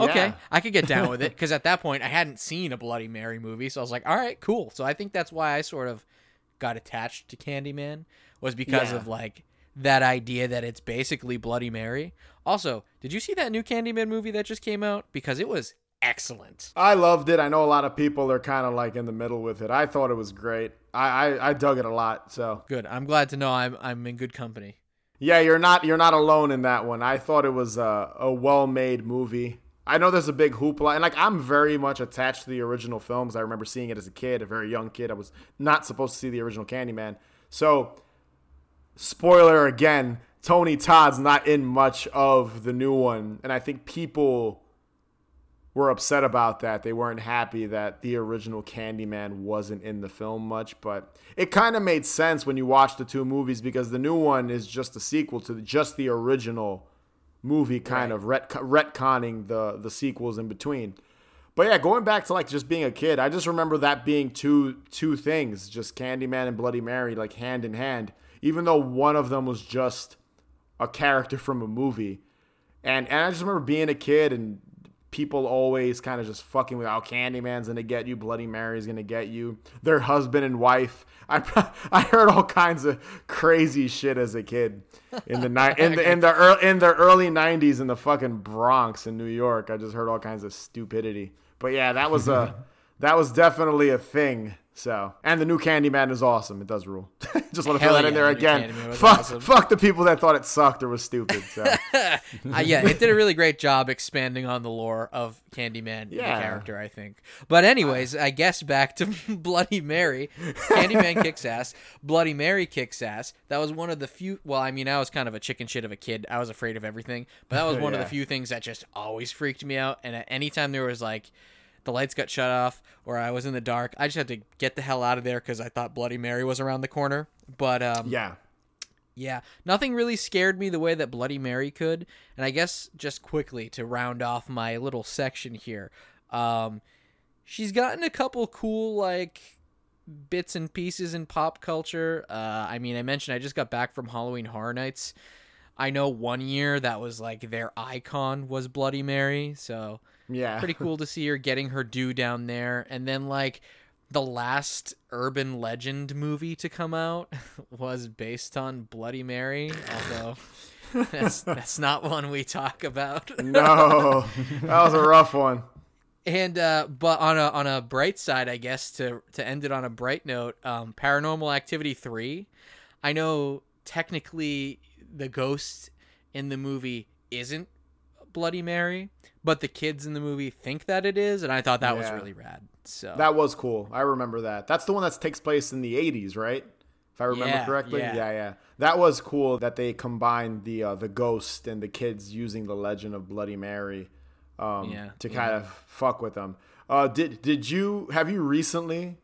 S2: Okay, I could get down with it [laughs] because at that point I hadn't seen a Bloody Mary movie, so I was like, all right, cool. So I think that's why I sort of got attached to Candyman was because
S3: Yeah.
S2: of like that idea that it's basically Bloody Mary. Also, did you see that new Candyman movie that just came out? Because it was excellent.
S3: I loved it. I know a lot of people are kind of like in the middle with it. I thought it was great. I, I, I dug it a lot. So
S2: Good. I'm glad to know I'm I'm in good company.
S3: yeah, you're not you're not alone in that one. I thought it was a, a well made movie. I know there's a big hoopla, and like I'm very much attached to the original films. I remember seeing it as a kid, a very young kid. I was not supposed to see the original Candyman. So, spoiler again: Tony Todd's not in much of the new one, and I think people were upset about that. They weren't happy that the original Candyman wasn't in the film much, but it kind of made sense when you watch the two movies because the new one is just a sequel to just the original movie, kind of ret- retconning the the sequels in between. But yeah, going back to like just being a kid, I just remember that being two two things, just Candyman and Bloody Mary, like hand in hand. Even though one of them was just a character from a movie, and and I just remember being a kid and people always kind of just fucking with, oh, Candyman's gonna get you, Bloody Mary's gonna get you, their husband and wife. I [laughs] I heard all kinds of crazy shit as a kid in the night in the in the early, in the early '90s in the fucking Bronx in New York. I just heard all kinds of stupidity. But yeah, that was a [laughs] that was definitely a thing. So, and the new Candyman is awesome. It does rule. [laughs] Just want to throw that in there
S2: the
S3: again. Fuck,
S2: awesome.
S3: fuck the people that thought it sucked or was stupid. So, [laughs]
S2: uh, yeah, it did a really great job expanding on the lore of Candyman,
S3: Yeah.
S2: the character, I think. But anyways, I guess back to [laughs] Bloody Mary. Candyman kicks ass. Bloody Mary kicks ass. That was one of the few. Well, I mean, I was kind of a chicken shit of a kid. I was afraid of everything, but that was one of the few things that just always freaked me out. And at any time there was like. The lights got shut off, or I was in the dark. I just had to get the hell out of there because I thought Bloody Mary was around the corner. But um,
S3: yeah.
S2: yeah, nothing really scared me the way that Bloody Mary could. And I guess just quickly to round off my little section here, um, she's gotten a couple cool like bits and pieces in pop culture. Uh, I mean, I mentioned I just got back from Halloween Horror Nights. I know one year that was like their icon was Bloody Mary, so
S3: Yeah.
S2: pretty cool to see her getting her due down there. And then like the last urban legend movie to come out [laughs] was based on Bloody Mary, although [laughs] that's that's not one we talk about. [laughs]
S3: No, that was a rough one.
S2: And uh, but on a on a bright side, I guess to to end it on a bright note, um, Paranormal Activity three. I know technically the ghost in the movie isn't Bloody Mary, but the kids in the movie think that it is, and I thought that was really rad. So
S3: That was cool. I remember that. That's the one that takes place in the 80s, right? If I remember
S2: Yeah,
S3: correctly.
S2: yeah.
S3: yeah, yeah. That was cool that they combined the uh, the ghost and the kids using the legend of Bloody Mary um,
S2: Yeah,
S3: to
S2: yeah.
S3: kind of fuck with them. Uh, did did you have you recently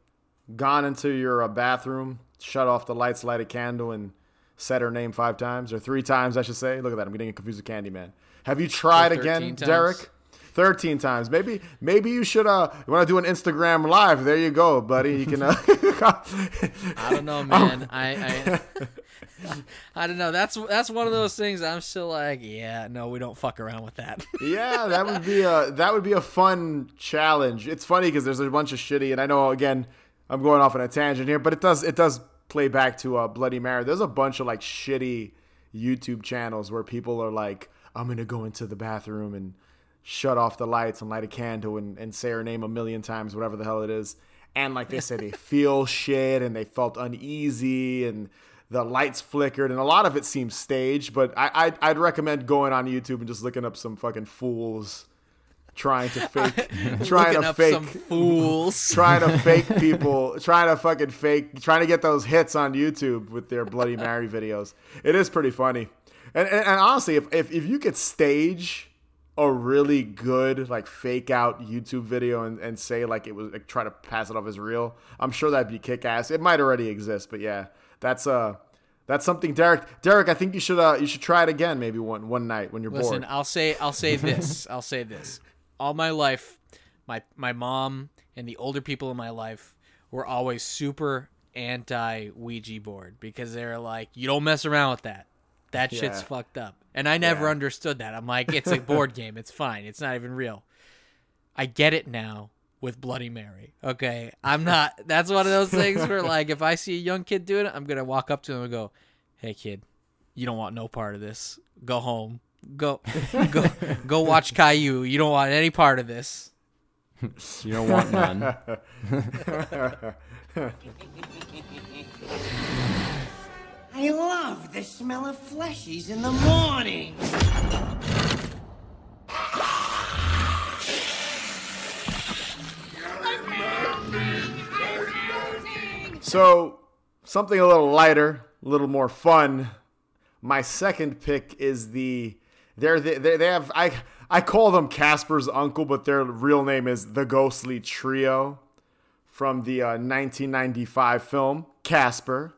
S3: gone into your uh, bathroom, shut off the lights, light a candle, and said her name five times or three times? I should say. Look at that. I'm getting confused with Candyman. Have you tried again,
S2: times.
S3: Derek? 13 times. Maybe maybe you should uh you want to do an Instagram live. There you go, buddy. You can uh, [laughs] [laughs]
S2: I don't know, man. I, I I don't know. That's that's one of those things. I'm still like, yeah, no, we don't fuck around with that. [laughs]
S3: yeah, that would be a that would be a fun challenge. It's funny because there's a bunch of shitty, and I know again I'm going off on a tangent here, but it does it does play back to uh, Bloody Mary. There's a bunch of like shitty YouTube channels where people are like, I'm gonna go into the bathroom and shut off the lights and light a candle and, and say her name a million times, whatever the hell it is. And like they say, they [laughs] feel shit and they felt uneasy and the lights flickered and a lot of it seems staged. But I, I'd, I'd recommend going on YouTube and just looking up some fucking fools trying to fake, [laughs] [laughs] trying to fake,
S2: fools.
S3: trying to fake people, trying to fucking fake, trying to get those hits on YouTube with their Bloody Mary videos. It is pretty funny. And, and, and honestly, if, if, if you could stage a really good, like, fake out YouTube video and, and say, like, it was, like, try to pass it off as real, I'm sure that'd be kick ass. It might already exist, but yeah, that's, uh, that's something, Derek. Derek, I think you should uh, you should try it again, maybe one one night when you're
S2: Listen,
S3: bored.
S2: Listen, I'll say I'll say [laughs] this. I'll say this. All my life, my my mom and the older people in my life were always super anti Ouija board because they're like, you don't mess around with that. That shit's
S3: Yeah.
S2: fucked up. And I never
S3: Yeah.
S2: understood that. I'm like, it's a [laughs] board game. It's fine. It's not even real. I get it now with Bloody Mary. Okay. I'm not [laughs] that's one of those things where like if I see a young kid doing it, I'm gonna walk up to him and go, Hey kid, you don't want no part of this. Go home. Go [laughs] go go watch Caillou. You don't want any part of this.
S1: You don't want none.
S4: I love the smell of fleshies in the morning.
S3: So, something a little lighter, a little more fun. My second pick is the they're the, they they have I I call them Casper's uncle, but their real name is the Ghostly Trio from the uh, 1995 film Casper.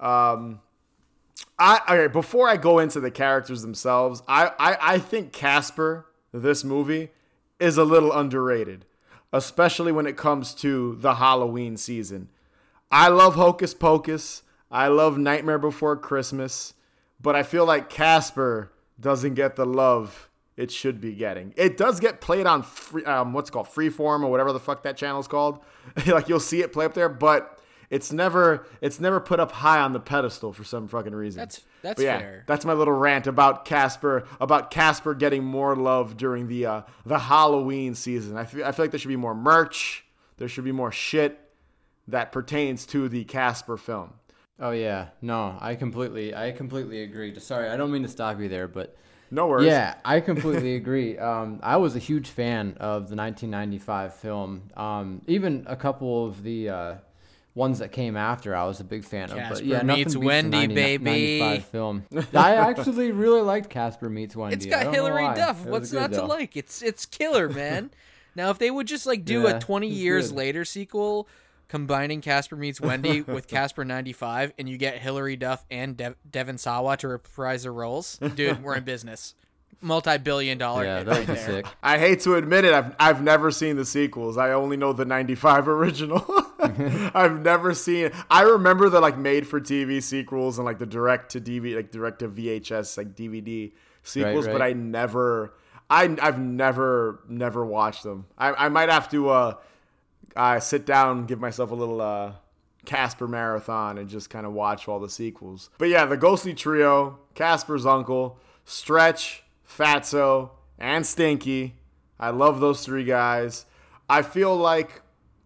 S3: Um, I okay. Before I go into the characters themselves, I, I I think Casper, this movie, is a little underrated, especially when it comes to the Halloween season. I love Hocus Pocus. I love Nightmare Before Christmas, but I feel like Casper doesn't get the love it should be getting. It does get played on free, um, what's called Freeform or whatever the fuck that channel's called. [laughs] like you'll see it play up there, but it's never it's never put up high on the pedestal for some fucking reason.
S2: That's that's
S3: But yeah,
S2: fair.
S3: that's my little rant about Casper about Casper getting more love during the uh, the Halloween season. I feel I feel like there should be more merch. There should be more shit that pertains to the Casper film.
S1: Oh yeah, no, I completely, I completely agree. Sorry, I don't mean to stop you there, but
S3: No worries.
S1: yeah, I completely agree. [laughs] Um, I was a huge fan of the 1995 film. Um, even a couple of the uh, ones that came after, I was a big fan of. But yeah, nothing
S2: Meets Wendy,
S1: 90
S2: baby.
S1: 95 film. [laughs] I actually really liked Casper Meets Wendy.
S2: It's got
S1: Hilary.
S2: Duff.
S1: It
S2: What's not to like? It's it's killer, [laughs] man. now, if they would just like do
S1: Yeah,
S2: a 20 years
S1: good.
S2: later sequel combining Casper meets Wendy [laughs] with Casper 95 and you get Hilary Duff and Dev- Devon Sawa to reprise their roles, dude, we're in business. Multi-billion dollar
S1: Yeah,
S2: hit
S1: that
S2: right
S1: would be
S2: there.
S1: sick.
S3: I hate to admit it, I've I've never seen the sequels. I only know the '95 [laughs] original. [laughs] I've never seen. I remember the like made for TV sequels and like the direct to DVD, like direct to VHS, like DVD sequels, but
S1: right.
S3: I never. I I've never never watched them. I I might have to uh, uh sit down, give myself a little uh. Casper marathon and just kind of watch all the sequels. But yeah, the Ghostly Trio, Casper's uncle, Stretch, Fatso, and Stinky. I love those three guys. I feel like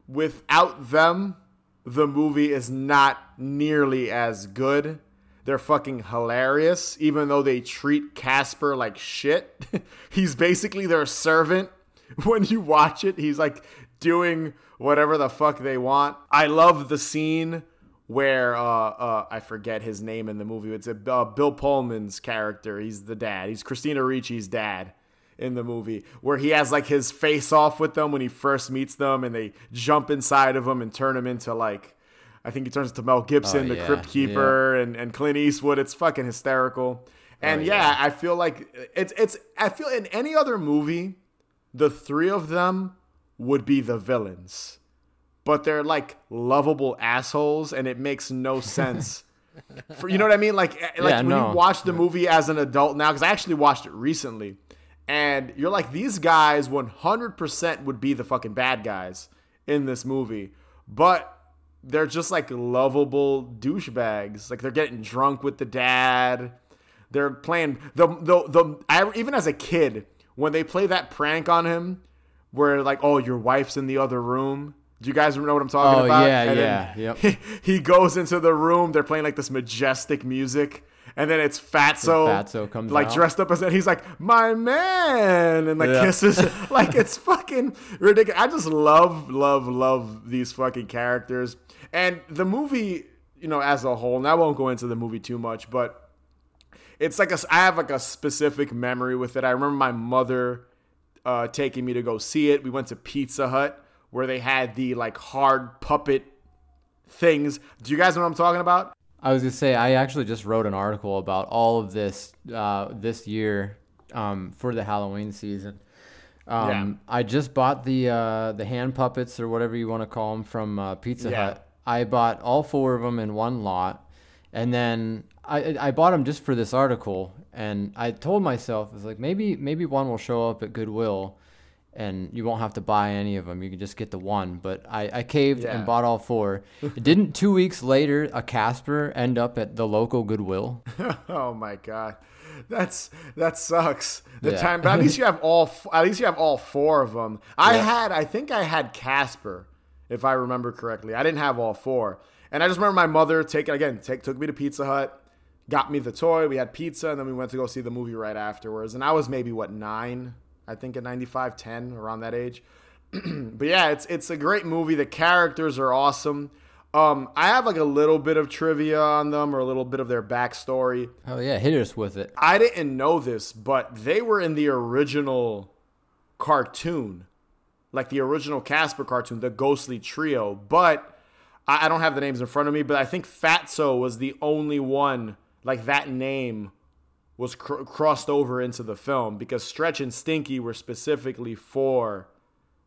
S3: without them, the movie is not nearly as good. They're fucking hilarious, even though they treat Casper like shit. [laughs] He's basically their servant. [laughs] When you watch it, he's like doing whatever the fuck they want. I love the scene where uh, uh, I forget his name in the movie. It's a, uh, Bill Pullman's character. He's the dad. He's Christina Ricci's dad in the movie, where he has like his face off with them when he first meets them, and they jump inside of him and turn him into like. I think he turns into Mel Gibson,
S1: Oh,
S3: the
S1: yeah,
S3: Crypt Keeper, and, and Clint Eastwood. It's fucking hysterical. And
S1: Oh,
S3: yeah.
S1: yeah.
S3: I feel like it's it's I feel in any other movie, the three of them would be the villains. But they're like lovable assholes and it makes no sense. [laughs] For you know what I mean? Like eh, like
S1: Yeah,
S3: when
S1: no.
S3: you watch the movie as an adult now cuz I actually watched it recently and you're like these guys 100% would be the fucking bad guys in this movie. But they're just like lovable douchebags. Like they're getting drunk with the dad. They're playing the the the. I, even as a kid, when they play that prank on him, where like, oh, your wife's in the other room. Do you guys know what I'm talking
S1: Oh,
S3: about?
S1: yeah,
S3: And
S1: yeah, yep. [laughs]
S3: He, he goes into the room. They're playing like this majestic music. And then it's Fatso,
S1: Fatso comes
S3: like
S1: out.
S3: dressed up as, and he's like, "My man," and like
S1: Yeah.
S3: kisses, [laughs] like it's fucking ridiculous. I just love, love, love these fucking characters, and the movie, you know, as a whole. And I won't go into the movie too much, but it's like a, I have like a specific memory with it. I remember my mother uh, taking me to go see it. We went to Pizza Hut where they had the like hard puppet things. Do you guys know what I'm talking about?
S1: I was gonna say I actually just wrote an article about all of this uh, this year um, for the Halloween season. Um,
S3: Yeah.
S1: I just bought the uh, the hand puppets or whatever you want to call them from uh, Pizza
S3: Yeah.
S1: Hut. I bought all four of them in one lot, and then I I bought them just for this article. And I told myself, I was like, maybe maybe one will show up at Goodwill, and you won't have to buy any of them. You can just get the one. But I, I caved
S3: Yeah.
S1: and bought all four. [laughs] Didn't two weeks later a Casper end up at the local Goodwill? [laughs]
S3: Oh my god, that's that sucks. The
S1: Yeah.
S3: time, but at least you have all. At least you have all four of them. I
S1: Yeah.
S3: had, I think I had Casper, if I remember correctly. I didn't have all four, and I just remember my mother taking again, take took me to Pizza Hut, got me the toy. We had pizza, and then we went to go see the movie right afterwards. And I was maybe what nine, I think at 95, 10, around that age. [clears throat] but yeah, it's it's a great movie. The characters are awesome. Um, I have like a little bit of trivia on them or a little bit of their backstory.
S1: Oh yeah, hit us with it.
S3: I didn't know this, but they were in the original cartoon, like the original Casper cartoon, the Ghostly Trio. But I, I don't have the names in front of me, but I think Fatso was the only one like that name was cr- crossed over into the film because Stretch and Stinky were specifically for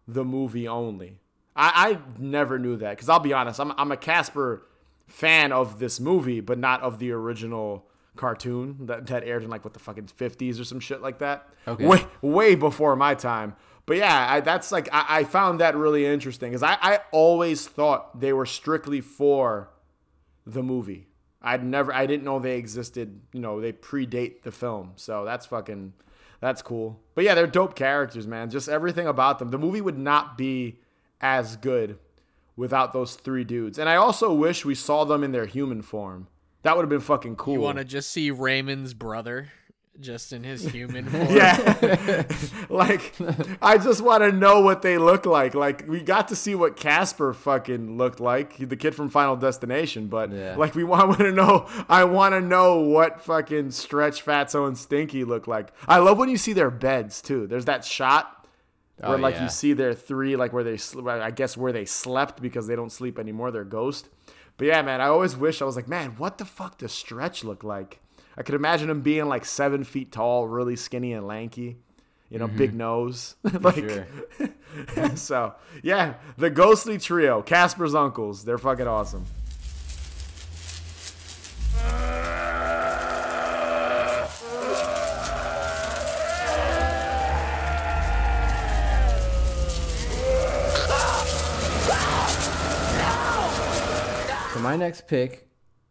S3: the movie only. I, I never knew that because I'll be honest, I'm, I'm a Casper fan of this movie, but not of the original cartoon that, that aired in like what the fucking 50s or some shit like that.
S1: Okay.
S3: Way, way before my time. But yeah, I, that's like, I, I found that really interesting because I, I always thought they were strictly for the movie. I'd never, I didn't know they existed. You know, they predate the film. So that's fucking, that's cool. But yeah, they're dope characters, man. Just everything about them. The movie would not be as good without those three dudes. And I also wish we saw them in their human form. That would have been fucking cool.
S2: You want to just see Raymond's brother, just in his human [laughs] form.
S3: Yeah. [laughs] like, I just want to know what they look like. Like, we got to see what Casper fucking looked like, the kid from Final Destination, but
S1: Yeah.
S3: like, we [laughs] want to know, I want to know what fucking Stretch, Fatso, and Stinky look like. I love when you see their beds, too. There's that shot oh, where,
S1: Oh,
S3: like,
S1: yeah.
S3: you see their three, like, where they, I guess, where they slept because they don't sleep anymore. They're ghost. But yeah, man, I always wish I was like, man, what the fuck does Stretch look like? I could imagine him being like seven feet tall, really skinny and lanky, you know, big mm-hmm. nose. [laughs] like, [laughs] so yeah, the ghostly trio, Casper's uncles, they're fucking awesome.
S1: So my next pick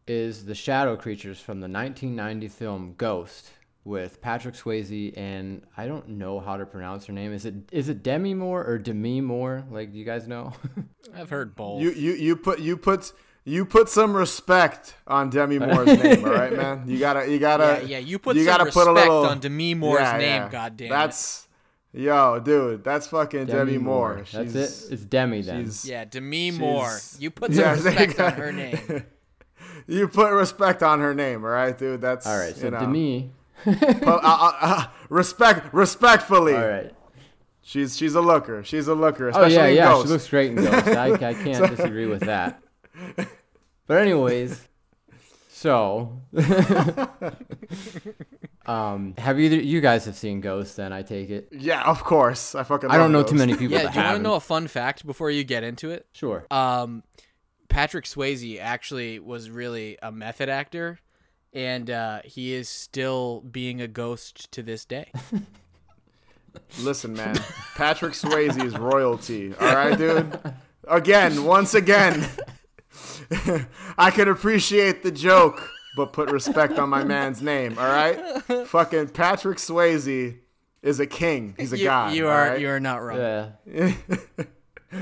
S1: is the shadow creatures from the 1990 film Ghost with Patrick Swayze and I don't know how to pronounce her name. Is it is it Demi Moore or Demi Moore? Like, do you guys know? [laughs]
S2: I've heard both.
S3: You you you put you put you put some respect on Demi Moore's name, all right, man. You gotta you gotta
S2: yeah, yeah, you put
S3: you
S2: some
S3: gotta
S2: respect
S3: put a little,
S2: on Demi Moore's
S3: Yeah,
S2: name.
S3: yeah.
S2: God damn it.
S3: That's yo, dude. That's fucking Demi, Moore.
S1: That's
S3: She's-
S1: it. It's Demi then.
S3: she's-
S2: yeah, Demi Moore. You put some
S3: Yeah, [laughs]
S2: respect on her name.
S3: You put respect on her name, all right, dude. That's
S1: All right, so
S3: you know,
S1: Demi.
S3: Well, uh, uh, uh, respect, respectfully.
S1: All right.
S3: She's she's a looker. She's a looker.
S1: Oh yeah,
S3: in
S1: yeah.
S3: Ghost.
S1: She looks great in Ghost. I, I [laughs] can't disagree with that. [laughs] But anyways, so [laughs] um, have either you guys have seen Ghost? Then I take it.
S3: Yeah, of course. I fucking.
S1: I don't know
S3: love
S1: too many people
S2: yeah,
S1: that
S2: do you want to know a fun fact before you get into it?
S1: Sure.
S2: Um, Patrick Swayze actually was really a method actor, and uh, he is still being a ghost to this day. [laughs]
S3: Listen, man. Patrick Swayze is royalty. All right, dude. Again, once again, [laughs] I can appreciate the joke, but put respect on my man's name. All right. Fucking Patrick Swayze is a king. He's a
S2: you,
S3: god.
S2: you are
S3: right?
S2: you are not wrong.
S1: Yeah. [laughs]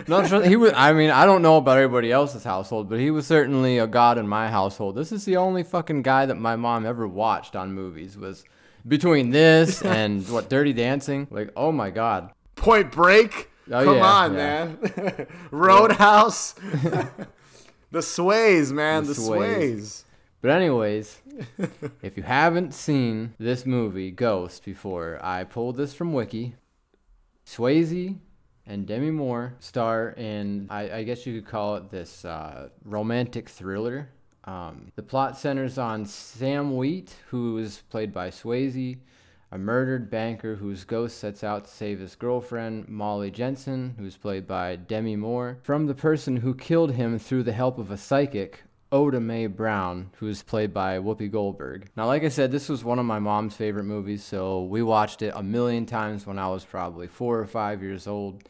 S1: Not sure he was. I mean, I don't know about everybody else's household, but he was certainly a god in my household. This is the only fucking guy that my mom ever watched on movies. Was between this [laughs] and what Dirty Dancing. Like, oh my god.
S3: Point Break.
S1: Oh,
S3: Come
S1: yeah,
S3: on,
S1: yeah.
S3: man. [laughs] Roadhouse. [laughs] the Sways, man.
S1: The
S3: The,
S1: Sways.
S3: Sways.
S1: But anyways, if you haven't seen this movie Ghost before, I pulled this from Wiki. Swayze and Demi Moore star in, I, I guess you could call it this uh, romantic thriller. Um, the plot centers on Sam Wheat, who is played by Swayze, a murdered banker whose ghost sets out to save his girlfriend, Molly Jensen, who's played by Demi Moore, from the person who killed him through the help of a psychic, Oda Mae Brown, who's played by Whoopi Goldberg. Now, like I said, this was one of my mom's favorite movies, so we watched it a million times when I was probably four or five years old.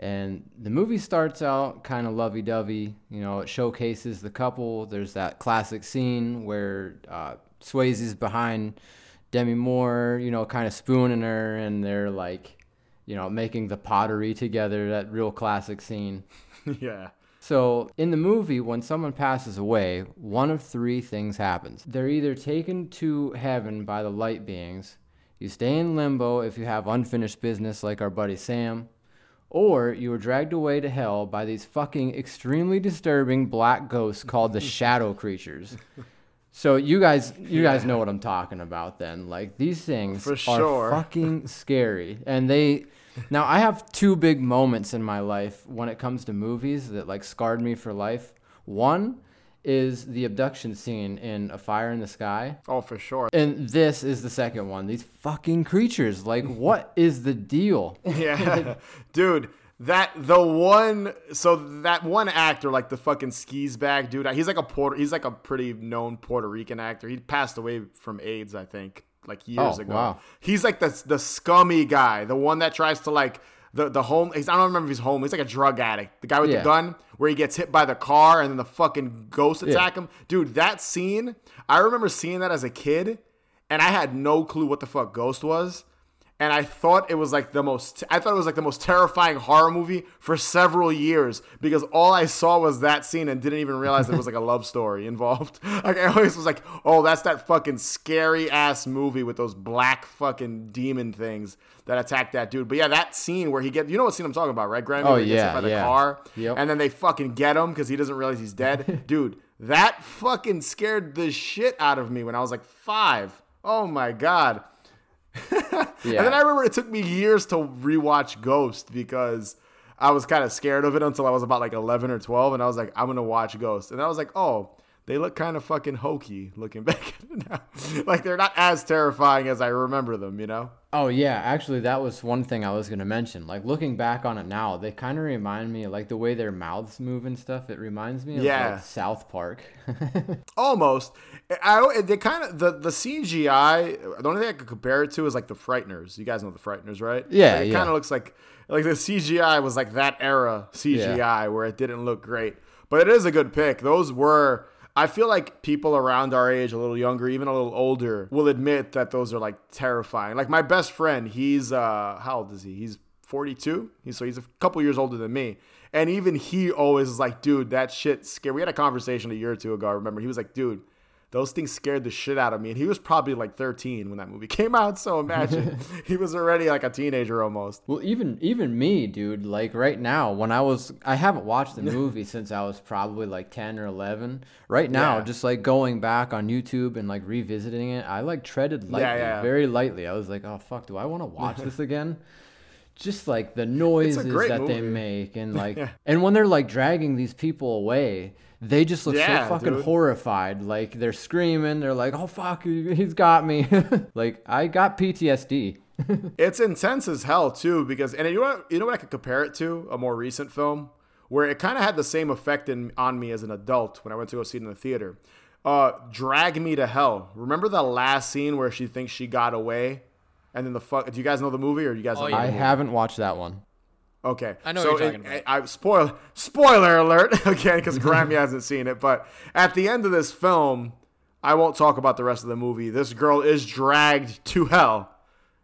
S1: And the movie starts out kind of lovey dovey. You know, it showcases the couple. There's that classic scene where uh, Swayze's behind Demi Moore, you know, kind of spooning her, and they're like, you know, making the pottery together. That real classic scene. [laughs]
S3: yeah.
S1: So, in the movie, when someone passes away, one of three things happens. They're either taken to heaven by the light beings, you stay in limbo if you have unfinished business, like our buddy Sam, or you were dragged away to hell by these fucking extremely disturbing black ghosts called the [laughs] shadow creatures. So you guys, you guys know what I'm talking about. Then, like these things
S3: For
S1: are
S3: sure.
S1: fucking scary, and they. Now I have two big moments in my life when it comes to movies that like scarred me for life. One is the abduction scene in A Fire in the Sky.
S3: Oh, for sure.
S1: And this is the second one. These fucking creatures. Like, [laughs] what is the deal?
S3: Yeah, [laughs] dude. That the one. So that one actor, like the fucking skis bag dude. He's like a Puerto. He's like a pretty known Puerto Rican actor. He passed away from AIDS, I think, like years
S1: Oh,
S3: ago.
S1: wow.
S3: He's like the the scummy guy, the one that tries to like the the home. He's, I don't remember if he's home. He's like a drug addict. The guy with
S1: Yeah.
S3: the gun, where he gets hit by the car and then the fucking ghost attack him. Dude, that scene. I remember seeing that as a kid, and I had no clue what the fuck Ghost was. And I thought it was like the most. I thought it was like the most terrifying horror movie for several years because all I saw was that scene and didn't even realize there was like a love story [laughs] involved. Like I always was like, oh, that's that fucking scary ass movie with those black fucking demon things that attack that dude. But yeah, that scene where he get, you know what scene I'm talking about, right, Grimey?
S1: Oh,
S3: Where he gets hit
S1: yeah,
S3: by the
S1: yeah.
S3: car,
S1: Yep.
S3: and then they fucking get him because he doesn't realize he's dead, [laughs] dude. That fucking scared the shit out of me when I was like five. Oh my god.
S1: Yeah.
S3: And then I remember it took me years to rewatch Ghost because I was kind of scared of it until I was about like 11 or 12. And I was like, I'm going to watch Ghost. And I was like, oh, they look kind of fucking hokey looking [laughs] back at it now. like they're not as terrifying as I remember them, you know?
S1: Oh yeah, actually that was one thing I was gonna mention. Like looking back on it now, they kind of remind me like the way their mouths move and stuff. It reminds me of
S3: Yeah.
S1: like South Park. [laughs]
S3: Almost. I they kind of the the CGI. The only thing I could compare it to is like the Frighteners. You guys know the Frighteners, right?
S1: Yeah,
S3: Like, it
S1: yeah.
S3: kind of looks like like the CGI was like that era CGI where it didn't look great, but it is a good pick. Those were. I feel like people around our age, a little younger, even a little older, will admit that those are like terrifying. Like my best friend, he's uh, how old is he? He's 42. He's so he's a couple years older than me. And even he always is like, dude, that shit scared. We had a conversation a year or two ago. I remember he was like, dude, those things scared the shit out of me. And he was probably like 13 when that movie [laughs] came out. So imagine [laughs] he was already like a teenager almost.
S1: well, even even me, dude. Like right now, when I was, I haven't watched the [laughs] movie since I was probably like ten or eleven. Right now,
S3: Yeah.
S1: just like going back on YouTube and like revisiting it, I like treaded lightly,
S3: yeah.
S1: very lightly. I was like, oh fuck, do I want to watch this again? Just like the noises that they make, and like, and when they're like dragging these people away, they just look
S3: Yeah,
S1: so fucking
S3: dude.
S1: horrified. Like they're screaming, they're like, "Oh fuck, he- he's got me!" [laughs] like I got PTSD. [laughs]
S3: It's intense as hell too, because and you know what you know what I could compare it to a more recent film where it kind of had the same effect in, on me as an adult when I went to go see it in the theater. Uh, Drag Me to Hell. Remember the last scene where she thinks she got away, and then the fuck. Do you guys know the movie or you guys?
S2: Oh,
S3: know
S2: yeah.
S1: I haven't watched that one.
S3: Okay,
S2: I know
S3: so
S2: what you're
S3: it-
S2: talking about.
S3: I, I spoil spoiler alert [laughs] again because Grimey hasn't seen it. But at the end of this film, I won't talk about the rest of the movie. This girl is dragged to hell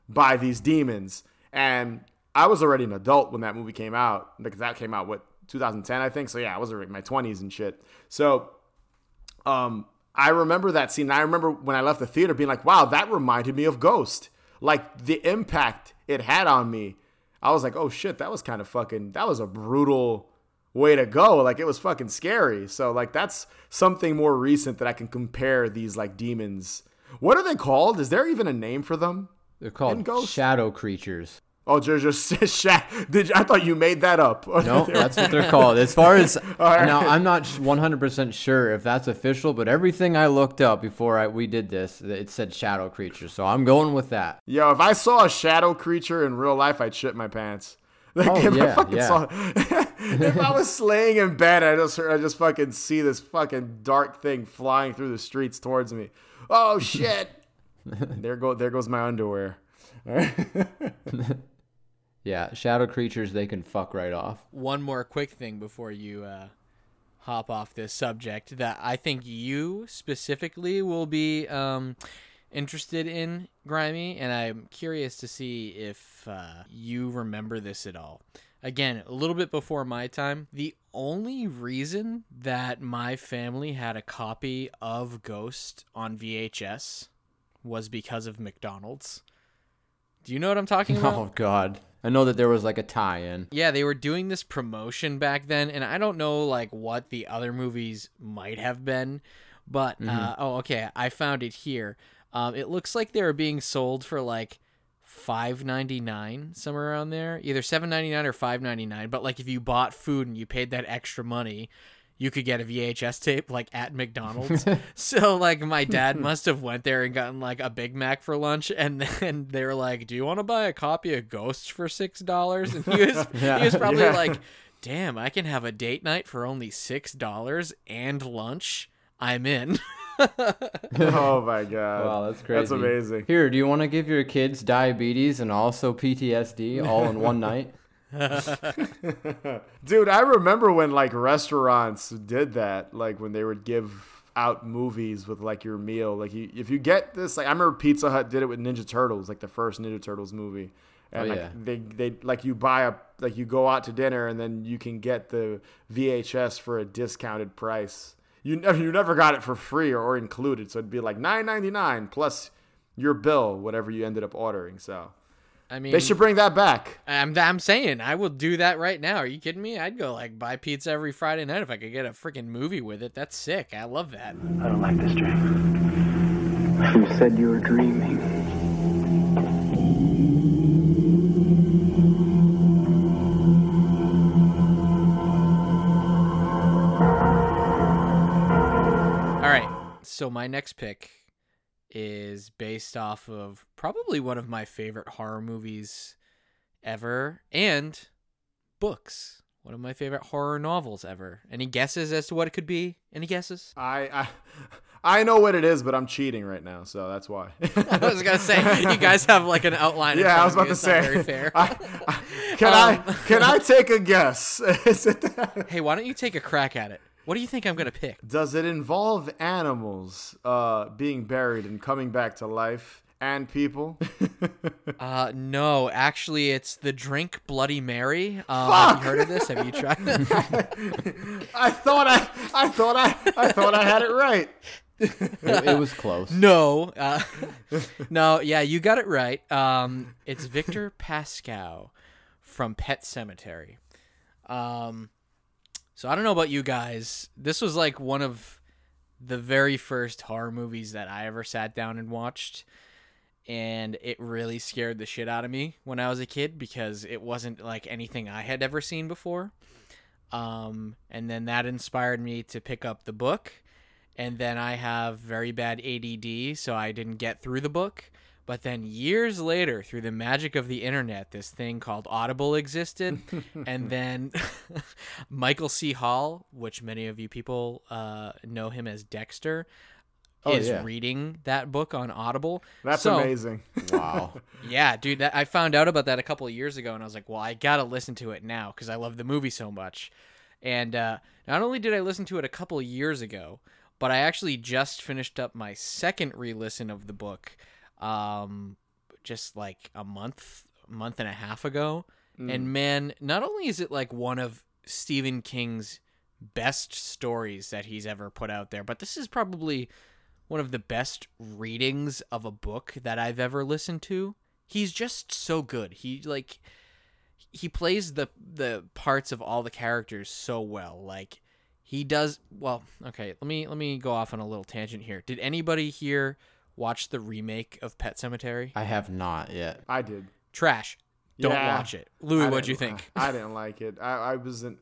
S3: by these demons, and I was already an adult when that movie came out because that came out what 2010 I think. So yeah, I was in my 20s and shit. So um, I remember that scene. I remember when I left the theater being like, wow, that reminded me of Ghost. Like the impact it had on me. I was like, oh shit, that was kind of fucking, that was a brutal way to go. Like it was fucking scary. So like that's something more recent that I can compare these like demons. What are they called? Is there even a name for them?
S1: They're called shadow creatures.
S3: Oh, just, just sha- did you- I thought you made that up. [laughs]
S1: No, that's what they're called. As far as [laughs]
S3: right.
S1: now, I'm not 100% sure if that's official, but everything I looked up before I, we did this, it said shadow creature. So I'm going with that.
S3: Yo, if I saw a shadow creature in real life, I'd shit my pants. [laughs] Like,
S1: Oh,
S3: if I
S1: yeah,
S3: fucking
S1: yeah.
S3: saw, if I was slaying in bed, I just I just fucking see this fucking dark thing flying through the streets towards me. Oh shit! there go there goes my underwear.
S1: Yeah, shadow creatures, they can fuck right off.
S2: one more quick thing before you uh, hop off this subject that I think you specifically will be um, interested in, Grimey, and I'm curious to see if uh, you remember this at all. Again, a little bit before my time, the only reason that my family had a copy of Ghost on VHS was because of McDonald's. Do you know what I'm talking [laughs] about?
S1: Oh, God. I know that there was like a tie-in.
S2: Yeah, they were doing this promotion back then, and I don't know like what the other movies might have been, but uh, oh, okay, I found it here. Um, it looks like they were being sold for like five ninety nine somewhere around there, either seven ninety nine or five ninety nine. But like if you bought food and you paid that extra money. You could get a VHS tape like at McDonald's. [laughs] so like my dad must have went there and gotten like a Big Mac for lunch, and then [laughs] they were like, "Do you want to buy a copy of Ghosts for six dollars?" And he was [laughs] he was probably
S3: Yeah.
S2: like, "Damn, I can have a date night for only six dollars and lunch. I'm in."
S3: oh my god!
S1: Wow, that's crazy.
S3: That's amazing.
S1: Here, do you want to give your kids diabetes and also PTSD all in one night? [laughs]
S3: Dude, I remember when like restaurants did that, like when they would give out movies with like your meal. Like you, if you get this, like I remember Pizza Hut did it with Ninja Turtles, like the first Ninja Turtles movie. Oh, and
S1: Oh,
S3: like
S1: yeah.
S3: they they like you buy a like you go out to dinner and then you can get the VHS for a discounted price. You never you never got it for free or, or included, so it'd be like nine ninety nine plus your bill, whatever you ended up ordering. So
S2: I mean,
S3: they should bring that back.
S2: I'm I'm saying I will do that right now. Are you kidding me? I'd go like buy pizza every Friday night if I could get a freaking movie with it. That's sick. I love that.
S5: I don't like this dream.
S8: You said you were dreaming.
S2: All right. So my next pick is based off of probably one of my favorite horror movies ever and books. One of my favorite horror novels ever. Any guesses as to what it could be? Any guesses? [laughs]
S3: I, I I know what it is, but I'm cheating right now, so that's why. [laughs]
S2: I was gonna say you guys have like an outline.
S3: yeah, I was about to say.
S2: very fair. [laughs]
S3: I, I, can
S2: Um,
S3: I can I take a guess? Is it that-
S2: hey, why don't you take a crack at it? What do you think I'm gonna pick?
S3: Does it involve animals uh, being buried and coming back to life and people? [laughs]
S2: Uh, no, actually, it's the drink Bloody Mary. Um,
S3: Fuck!
S2: Have you heard of this? Have you tried? [laughs]
S3: I thought I I thought I I thought I had it right.
S1: It, it was close.
S2: no, uh, [laughs] no, yeah, you got it right. Um, it's Victor Pascow from Pet Sematary. Um, so I don't know about you guys. This was like one of the very first horror movies that I ever sat down and watched. And it really scared the shit out of me when I was a kid because it wasn't like anything I had ever seen before. Um, and then that inspired me to pick up the book. And then I have very bad ADD, so I didn't get through the book. But then years later, through the magic of the internet, this thing called Audible existed. [laughs] and then [laughs] Michael C. Hall, which many of you people uh, know him as Dexter,
S1: Oh,
S2: is
S1: yeah.
S2: reading that book on Audible.
S3: That's
S2: So-
S3: amazing. [laughs]
S1: Wow.
S2: yeah, dude, that, I found out about that a couple of years ago, and I was like, well, I gotta listen to it now because I love the movie so much. And uh, not only did I listen to it a couple of years ago, but I actually just finished up my second re-listen of the book, um, just like a month, month and a half ago. And man, not only is it like one of Stephen King's best stories that he's ever put out there, but this is probably one of the best readings of a book that I've ever listened to. He's just so good. He like he plays the the parts of all the characters so well. Like he does well, okay, let me let me go off on a little tangent here. Did anybody here watch the remake of Pet Sematary?
S1: I have not yet.
S3: I did.
S2: Trash. Don't
S3: Yeah.
S2: watch it.
S3: Louie,
S2: what'd you
S3: didn't-
S2: think? [laughs]
S3: I didn't like it. I, I wasn't.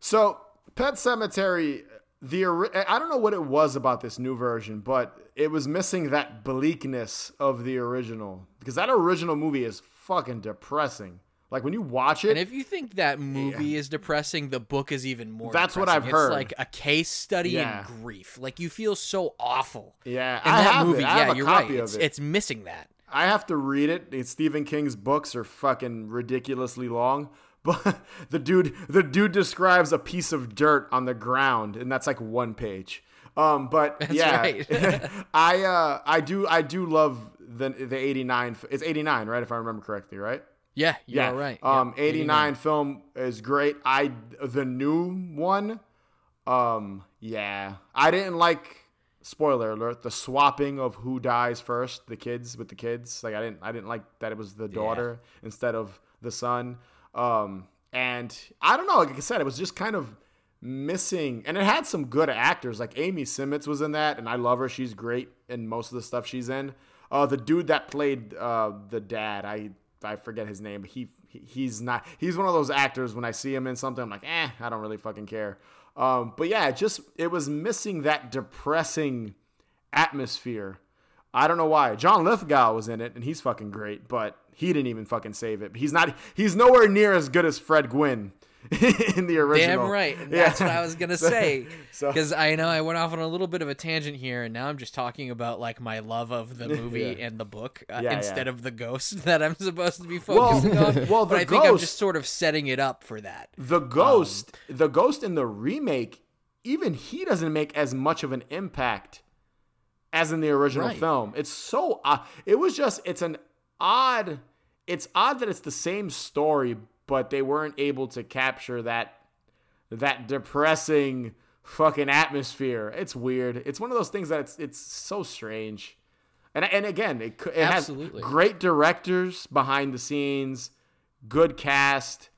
S3: So, Pet Sematary, the I don't know what it was about this new version, but it was missing that bleakness of the original because that original movie is fucking depressing. Like when you watch it,
S2: And if you think that movie is depressing, the book is even more.
S3: That's what. I've heard.
S2: Like a case study
S3: Yeah.
S2: in grief. Like you feel so awful.
S3: Yeah,
S2: in
S3: I
S2: that movie, yeah,
S3: a
S2: you're
S3: copy
S2: right.
S3: of
S2: It's,
S3: it.
S2: it's missing that.
S3: I have to read it. It's Stephen King's books are fucking ridiculously long. [laughs] But the dude the dude describes a piece of dirt on the ground and that's like one page. Um but [laughs] yeah.
S2: right. [laughs]
S3: I uh I do I do love the the 89 it's 89, right if I remember correctly, right?
S2: Yeah, you're
S3: yeah.
S2: right.
S3: Um
S2: Yeah,
S3: 89 film is great. I the new one um yeah. I didn't like spoiler alert the swapping of who dies first, the kids with the kids. Like I didn't I didn't like that it was the daughter instead of the son. Um, and I don't know. Like I said, it was just kind of missing, and it had some good actors. Like Amy Seimetz was in that, and I love her. She's great in most of the stuff she's in. Uh, the dude that played uh, the dad, I I forget his name. But he he's not. He's one of those actors. When I see him in something, I'm like, eh, I don't really fucking care. Um, but yeah, it just it was missing that depressing atmosphere. I don't know why. John Lithgow was in it, and he's fucking great, but he didn't even fucking save it. He's not. He's nowhere near as good as Fred Gwynne [laughs] in the original.
S2: Damn right. And [laughs] That's
S3: Yeah.
S2: what I was gonna
S3: So-
S2: say.
S3: so-
S2: Because I know I went off on a little bit of a tangent here, and now I'm just talking about like my love of the [laughs] movie
S3: Yeah.
S2: and the book uh,
S3: Yeah,
S2: instead of the ghost that I'm supposed to be
S3: Well-
S2: focusing on.
S3: well,
S2: but I think I'm just sort of setting it up for that.
S3: The ghost, the ghost in the remake, even he doesn't make as much of an impact as in the original
S2: Right.
S3: film. It's so uh, it was just it's an odd it's odd that it's the same story but they weren't able to capture that that depressing fucking atmosphere. It's weird. It's one of those things that it's it's so strange. And and again, it, it
S2: Absolutely.
S3: has great directors behind the scenes, good cast,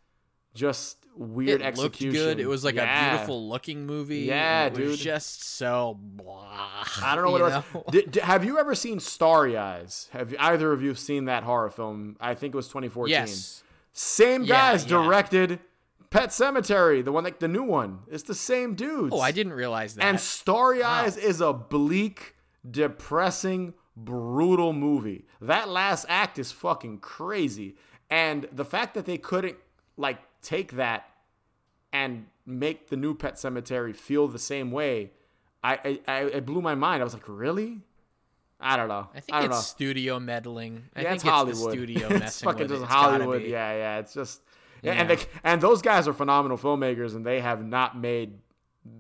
S3: just weird
S2: it
S3: execution.
S2: looked good. It was like
S3: Yeah.
S2: a beautiful looking movie.
S3: Yeah,
S2: and it was
S3: dude.
S2: Just so blah.
S3: I don't know what was. Did, did- have you ever seen Starry Eyes? Have either of you seen that horror film? I think it was 2014.
S2: Yes.
S3: Same
S2: Yeah,
S3: guys
S2: yeah.
S3: directed Pet Sematary, the one like the new one. It's the same dudes.
S2: Oh, I didn't realize that.
S3: And Starry Eyes is a bleak, depressing, brutal movie. That last act is fucking crazy. And the fact that they couldn't like take that and make the new Pet Sematary feel the same way, I I, I it blew my mind. I was like, really? I don't know.
S2: I think
S3: don't
S2: it's
S3: know.
S2: studio meddling. I
S3: yeah,
S2: think
S3: it's Hollywood.
S2: the studio [laughs]
S3: it's fucking
S2: with
S3: just
S2: it.
S3: Hollywood.
S2: be.
S3: Yeah, yeah. It's just and they, and those guys are phenomenal filmmakers, and they have not made.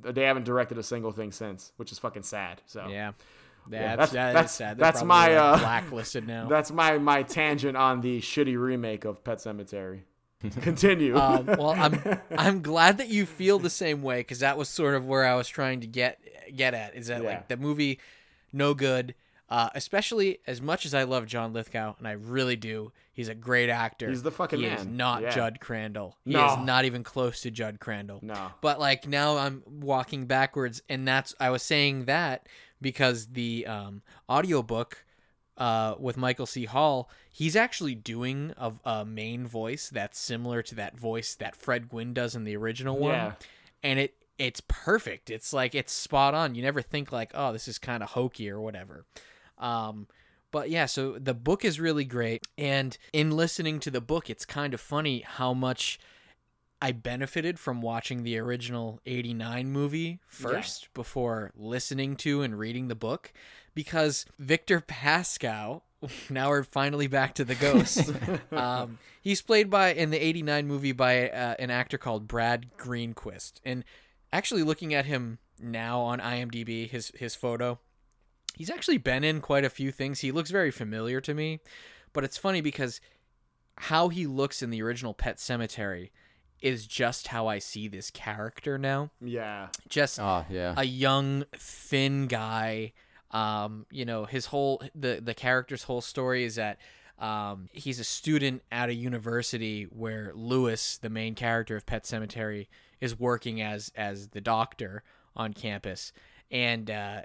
S3: They haven't directed a single thing since, which is fucking sad. So
S2: Yeah.
S3: Yeah,
S2: That's,
S3: that's-
S2: that is sad. They're
S3: that's my,
S2: like,
S3: uh,
S2: blacklisted [laughs] now.
S3: That's my my tangent on the shitty remake of Pet Sematary. [laughs] Continue.
S2: um, well, I'm I'm glad that you feel the same way because that was sort of where I was trying to get get at. Is that
S3: Yeah.
S2: like the movie, no good. Uh, especially as much as I love John Lithgow, and I really do, he's a great actor.
S3: He's the fucking
S2: he is not
S3: Yeah.
S2: Jud Crandall. He
S3: No.
S2: is not even close to Jud Crandall.
S3: No.
S2: But like now I'm walking backwards, and that's I was saying that because the um, audiobook uh, with Michael C. Hall, he's actually doing a, a main voice that's similar to that voice that Fred Gwynne does in the original one,
S3: Yeah.
S2: and it it's perfect. It's like it's spot on. You never think like, oh, this is kind of hokey or whatever. Um, but yeah, so the book is really great, and in listening to the book, it's kind of funny how much. I benefited from watching the original 89 movie first before listening to and reading the book because Victor Pascow, [laughs] now we're finally back to the ghost. [laughs] um, he's played by in the 89 movie by uh, an actor called Brad Greenquist. And actually looking at him now on IMDb, his his photo, he's actually been in quite a few things. He looks very familiar to me, but it's funny because how he looks in the original Pet Sematary is just how I see this character now.
S3: yeah.
S2: Just
S1: Oh yeah.
S2: a young, thin guy. Um, you know, his whole the the character's whole story is that um, he's a student at a university where Louis, the main character of Pet Sematary, is working as as the doctor on campus. And uh,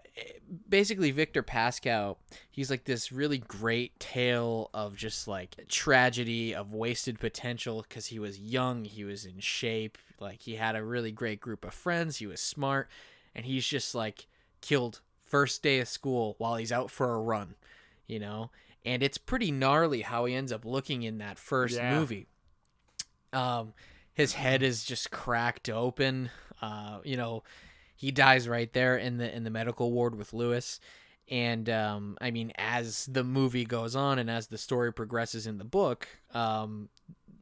S2: basically, Victor Pascow, he's like this really great tale of just like tragedy of wasted potential because he was young, he was in shape, like he had a really great group of friends, he was smart, and he's just like killed first day of school while he's out for a run, you know? And it's pretty gnarly how he ends up looking in that first
S3: Yeah.
S2: movie. Um, his head is just cracked open. Uh, you know, he dies right there in the in the medical ward with Louis. And um, I mean, as the movie goes on and as the story progresses in the book, um,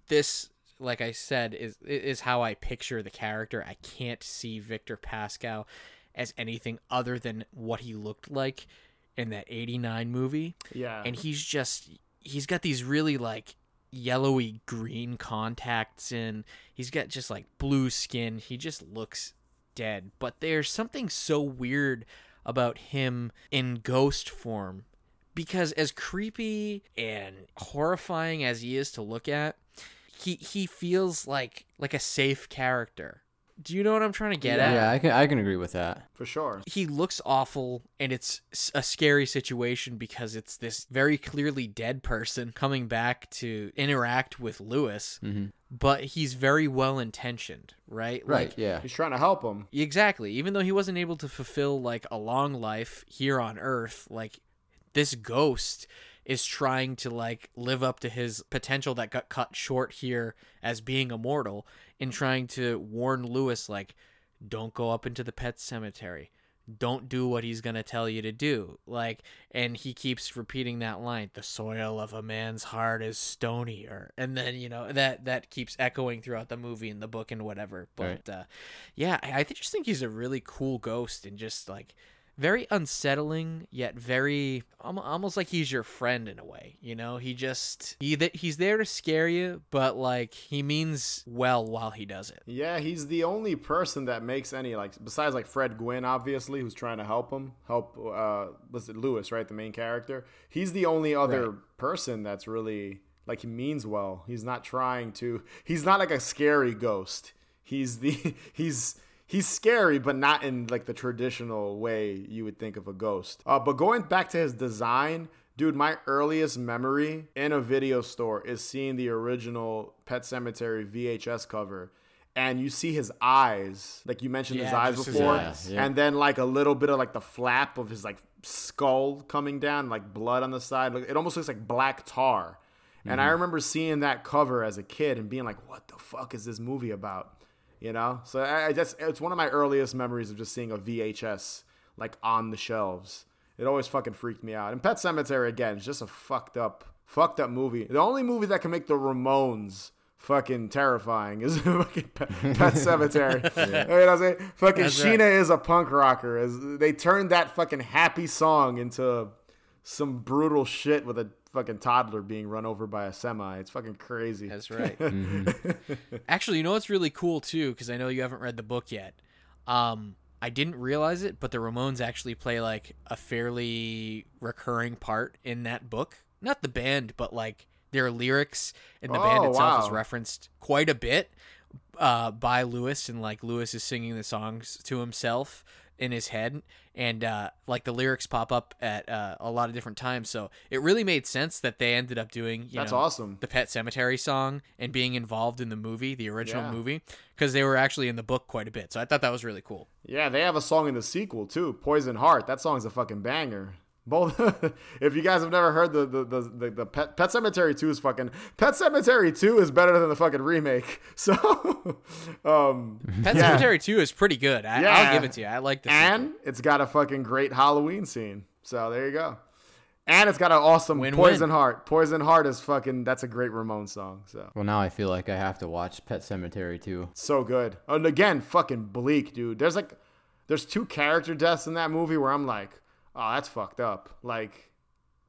S2: this, like I said, is is how I picture the character. I can't see Victor Pascow as anything other than what he looked like in that '89 movie
S3: Yeah.
S2: and he's just he's got these really like yellowy green contacts and he's got just like blue skin he just looks dead but there's something so weird about him in ghost form because as creepy and horrifying as he is to look at he he feels like like a safe character. Do you know what I'm trying to get
S1: Yeah,
S2: at?
S1: Yeah, I can I can agree with that.
S3: For sure.
S2: he looks awful and it's a scary situation because it's this very clearly dead person coming back to interact with Louis mm-hmm. but he's very well intentioned right
S1: Right.
S2: Like,
S1: yeah.
S3: He's trying to help him.
S2: exactly even though he wasn't able to fulfill like a long life here on earth like this ghost is trying to like live up to his potential that got cut short here as being immortal and trying to warn Louis like don't go up into the pet cemetery. Don't do what he's going to tell you to do. Like and he keeps repeating that line the soil of a man's heart is stonier. And then you know that that keeps echoing throughout the movie and the book and whatever. But
S1: Right.
S2: uh yeah i, I just think he's a really cool ghost and just like very unsettling yet very almost like he's your friend in a way you know he just he th- he's there to scare you but like he means well while he does it
S3: Yeah, he's the only person that makes any like besides like Fred Gwynne, obviously, who's trying to help him, help uh was it Louis, right, the main character. He's the only other person that's really like he means well. He's not trying to he's not like a scary ghost. He's the [laughs] he's he's scary, but not in like the traditional way you would think of a ghost. Uh but going back to his design, Dude, my earliest memory in a video store is seeing the original Pet Sematary VHS cover. And you see his eyes, like you mentioned his eyes
S2: just his
S3: before,
S1: eyes, yeah.
S3: and then like a little bit of like the flap of his like skull coming down, like blood on the side. It almost looks like black tar. And I remember seeing that cover as a kid and being like, "What the fuck is this movie about?" You know. So I, I just it's one of my earliest memories of just seeing a VHS like on the shelves. It always fucking freaked me out. And Pet Sematary again is just a fucked up, fucked up movie. The only movie that can make the Ramones fucking terrifying is [laughs] fucking Pet, Pet Sematary. [laughs] You know what I'm saying? Fucking
S2: That's
S3: Sheena
S2: right.
S3: is a punk rocker. As they turned that fucking happy song into some brutal shit with a fucking toddler being run over by a semi. It's fucking crazy.
S2: That's right. [laughs] Actually, you know what's really cool too, because I know you haven't read the book yet. Um, I didn't realize it, but the Ramones actually play like a fairly recurring part in that book. Not the band, but like their lyrics and the band
S3: Oh,
S2: itself is referenced quite a bit uh, by Louis, and like Louis is singing the songs to himself in his head, and uh, like the lyrics pop up at uh, a lot of different times. So it really made sense that they ended up doing. You
S3: That's
S2: know,
S3: awesome.
S2: the Pet Sematary song and being involved in the movie, the original
S3: Yeah.
S2: movie, because they were actually in the book quite a bit. So I thought that was really cool.
S3: Yeah, they have a song in the sequel too, Poison Heart. That song's a fucking banger. Both, [laughs] if you guys have never heard the the the, the, the Pet, Pet Sematary Two is fucking Pet Sematary Two is better than the fucking remake. [laughs] So, um,
S2: Pet
S3: yeah.
S2: Cemetery 2 is pretty good. I,
S3: Yeah.
S2: I'll give it to you. I like the
S3: and
S2: sequel.
S3: it's got a fucking great Halloween scene. So there you go. And it's got an awesome
S2: Win-win.
S3: Poison Heart. Poison Heart is fucking. That's a great Ramon song. So
S1: Well, now I feel like I have to watch Pet Sematary too.
S3: so good. And again, fucking bleak, dude. There's like, there's two character deaths in that movie where I'm like, oh, that's fucked up. Like,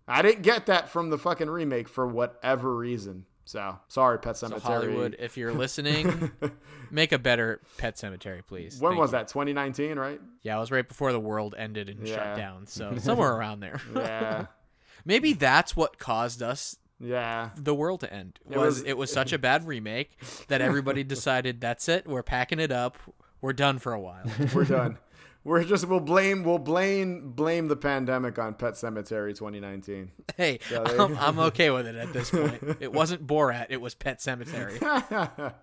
S3: I didn't get that from the fucking remake for whatever reason. So sorry, Pet
S2: So
S3: Cemetery.
S2: Hollywood, if you're listening, [laughs] make a better Pet Sematary, please.
S3: when
S2: Thank
S3: was
S2: you.
S3: that? 2019, right?
S2: Yeah, it was right before the world ended and
S3: Yeah.
S2: shut down. So [laughs] somewhere around there.
S3: Yeah, [laughs]
S2: Maybe that's what caused us
S3: yeah.
S2: the world to end.
S3: It
S2: Was
S3: was-
S2: it was such a bad remake that everybody decided that's it. We're packing it up. We're done for a while.
S3: We're done. We're just we'll blame we'll blame blame the pandemic on Pet Sematary 2019.
S2: Hey,
S3: Yeah, there-
S2: I'm, I'm okay with it at this point. It wasn't Borat. It was Pet Sematary. [laughs]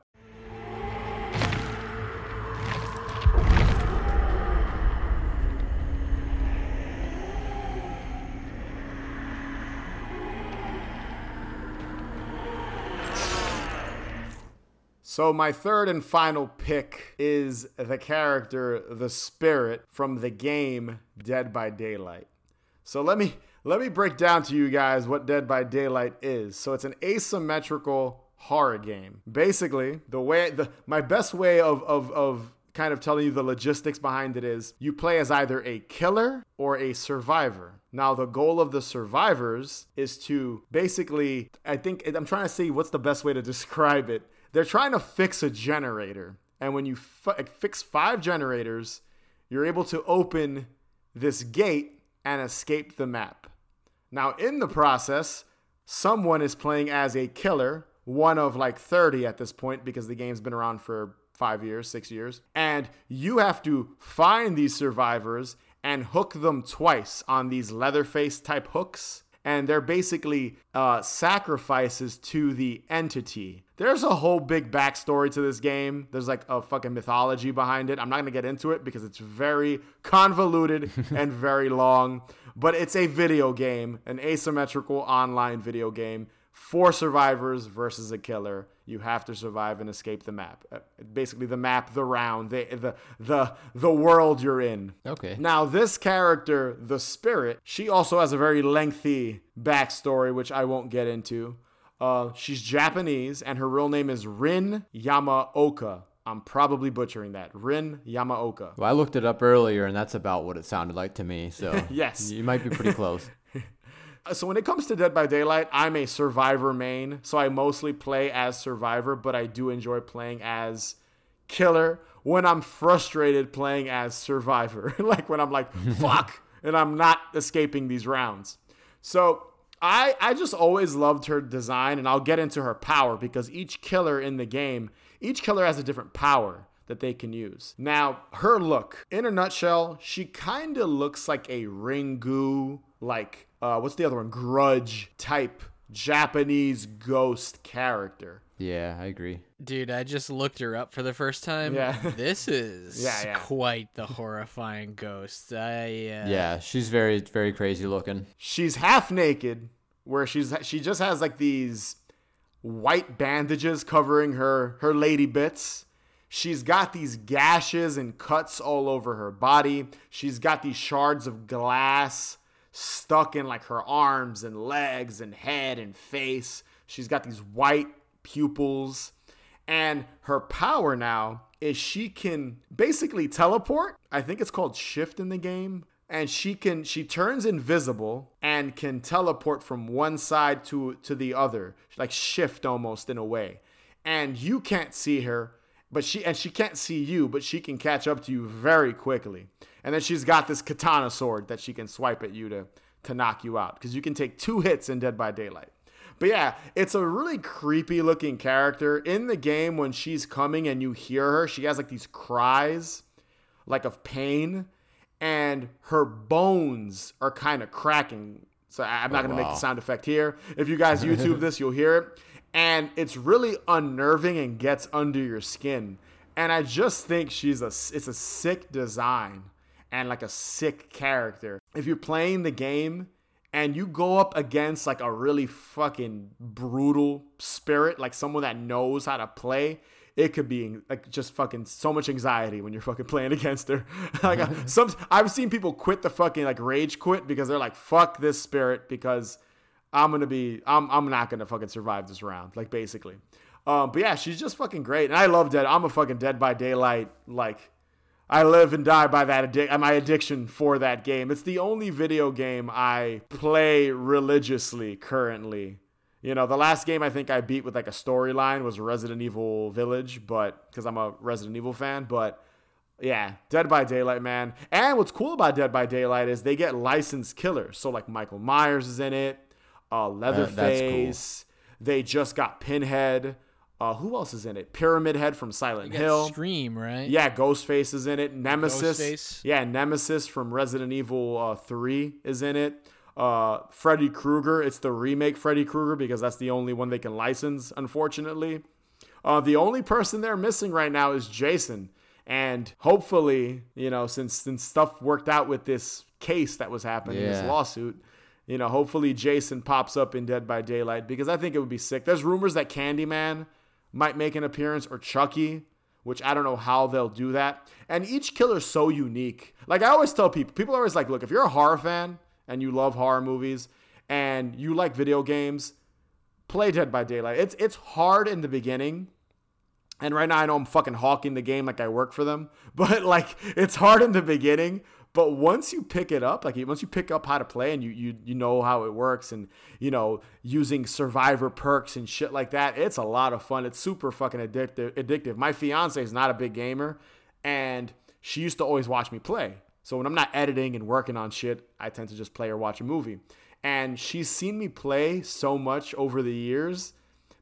S3: So my third and final pick is the character, the spirit from the game Dead by Daylight. So let me let me break down to you guys what Dead by Daylight is. So it's an asymmetrical horror game. Basically, the way the my best way of of of kind of telling you the logistics behind it is you play as either a killer or a survivor. Now, the goal of the survivors is to basically, I think, I'm trying to see what's the best way to [laughs] describe it. They're trying to fix a generator. And when you fi- fix five generators, you're able to open this gate and escape the map. Now, in the process, someone is playing as a killer one of like 30 at this point because the game's been around for five years, six years. And you have to find these survivors and hook them twice on these Leatherface type hooks. And they're basically uh, sacrifices to the entity. There's a whole big backstory to this game. There's like a fucking mythology behind it. I'm not gonna get into it because it's very convoluted [laughs] and very long. But it's a video game, an asymmetrical online video game for survivors versus a killer. You have to survive and escape the map. Uh, Basically, the map, the round, the the the the world you're in.
S1: Okay.
S3: Now, this character, the spirit, she also has a very lengthy backstory, which I won't get into. Uh, she's Japanese, and her real name is Rin Yamaoka. I'm probably butchering that. Rin Yamaoka.
S1: Well, I looked it up earlier, and that's about what it sounded like to me. So [laughs]
S3: Yes.
S1: you might be pretty close.
S3: So when it comes to Dead by Daylight, I'm a survivor main, so I mostly play as survivor, but I do enjoy playing as killer when I'm frustrated playing as survivor. [laughs] like when I'm like, [laughs] fuck, and I'm not escaping these rounds. So I I just always loved her design, and I'll get into her power because each killer in the game, each killer has a different power that they can use. Now, her look, in a nutshell, she kind of looks like a Ringu, like uh, what's the other one? Grudge type Japanese ghost character.
S1: Yeah, I agree.
S2: Dude, I just looked her up for the first time.
S3: Yeah. [laughs]
S2: This is [laughs]
S3: Yeah, yeah.
S2: quite the horrifying ghost. I uh,
S1: Yeah, she's very, very crazy looking.
S3: She's half naked, where she's she just has like these white bandages covering her her lady bits. She's got these gashes and cuts all over her body. She's got these shards of glass stuck in like her arms and legs and head and face. She's got these white pupils. And her power now is she can basically teleport. I think it's called shift in the game. And she can she turns invisible and can teleport from one side to to the other, like shift almost in a way. And you can't see her, but she and she can't see you, but she can catch up to you very quickly. And then she's got this katana sword that she can swipe at you to to knock you out because you can take two hits in Dead by Daylight. But yeah, it's a really creepy looking character in the game when she's coming and you hear her. She has like these cries like of pain and her bones are kind of cracking. So I'm not oh, going to make the sound effect here. If you guys YouTube this, you'll hear it. And it's really unnerving and gets under your skin. And I just think she's a it's a sick design and like a sick character. If you're playing the game and you go up against like a really fucking brutal spirit, like someone that knows how to play, it could be like just fucking so much anxiety when you're fucking [laughs] playing against her. [laughs] like uh, [laughs] some, I've seen people quit the fucking like rage quit because they're like, fuck this spirit because I'm gonna be, I'm, I'm not gonna fucking survive this round. Like basically, um, but yeah, she's just fucking great, and I love Dead. I'm a fucking Dead by Daylight like. I live and die by that addic- my addiction for that game. It's the only video game I play religiously currently. You know, the last game I think I beat with like a storyline was Resident Evil Village, but because I'm a Resident Evil fan, but yeah, Dead by Daylight, man. And what's cool about Dead by Daylight is they get licensed killers. So like Michael Myers is in it, uh, Leatherface. They just got Pinhead. Uh, who else is in it? Pyramid Head from Silent
S2: You
S3: Hill.
S2: Stream, right?
S3: Yeah, Ghostface is in it. Nemesis.
S2: Ghostface.
S3: Yeah, Nemesis from Resident Evil uh, 3 is in it. Uh, Freddy Krueger. It's the remake Freddy Krueger because that's the only one they can license, unfortunately. Uh, the only person they're missing right now is Jason. And hopefully, you know, since since stuff worked out with this case that was happening, this lawsuit, you know, hopefully Jason pops up in Dead by Daylight because I think it would be sick. There's rumors that Candyman might make an appearance or Chucky, which I don't know how they'll do that. And each killer's so unique. Like I always tell people, people are always like, look, if you're a horror fan and you love horror movies and you like video games, play Dead by Daylight. It's it's hard in the beginning. And right now I know I'm fucking hawking the game like I work for them, [laughs] but like it's hard in the beginning, but once you pick it up, like once you pick up how to play and you you you know how it works and you know using survivor perks and shit like that, it's a lot of fun. It's super fucking addictive. Addictive. My fiance is not a big gamer, and she used to always watch me play. So when I'm not editing and working on shit, I tend to just play or watch a movie. And she's seen me play so much over the years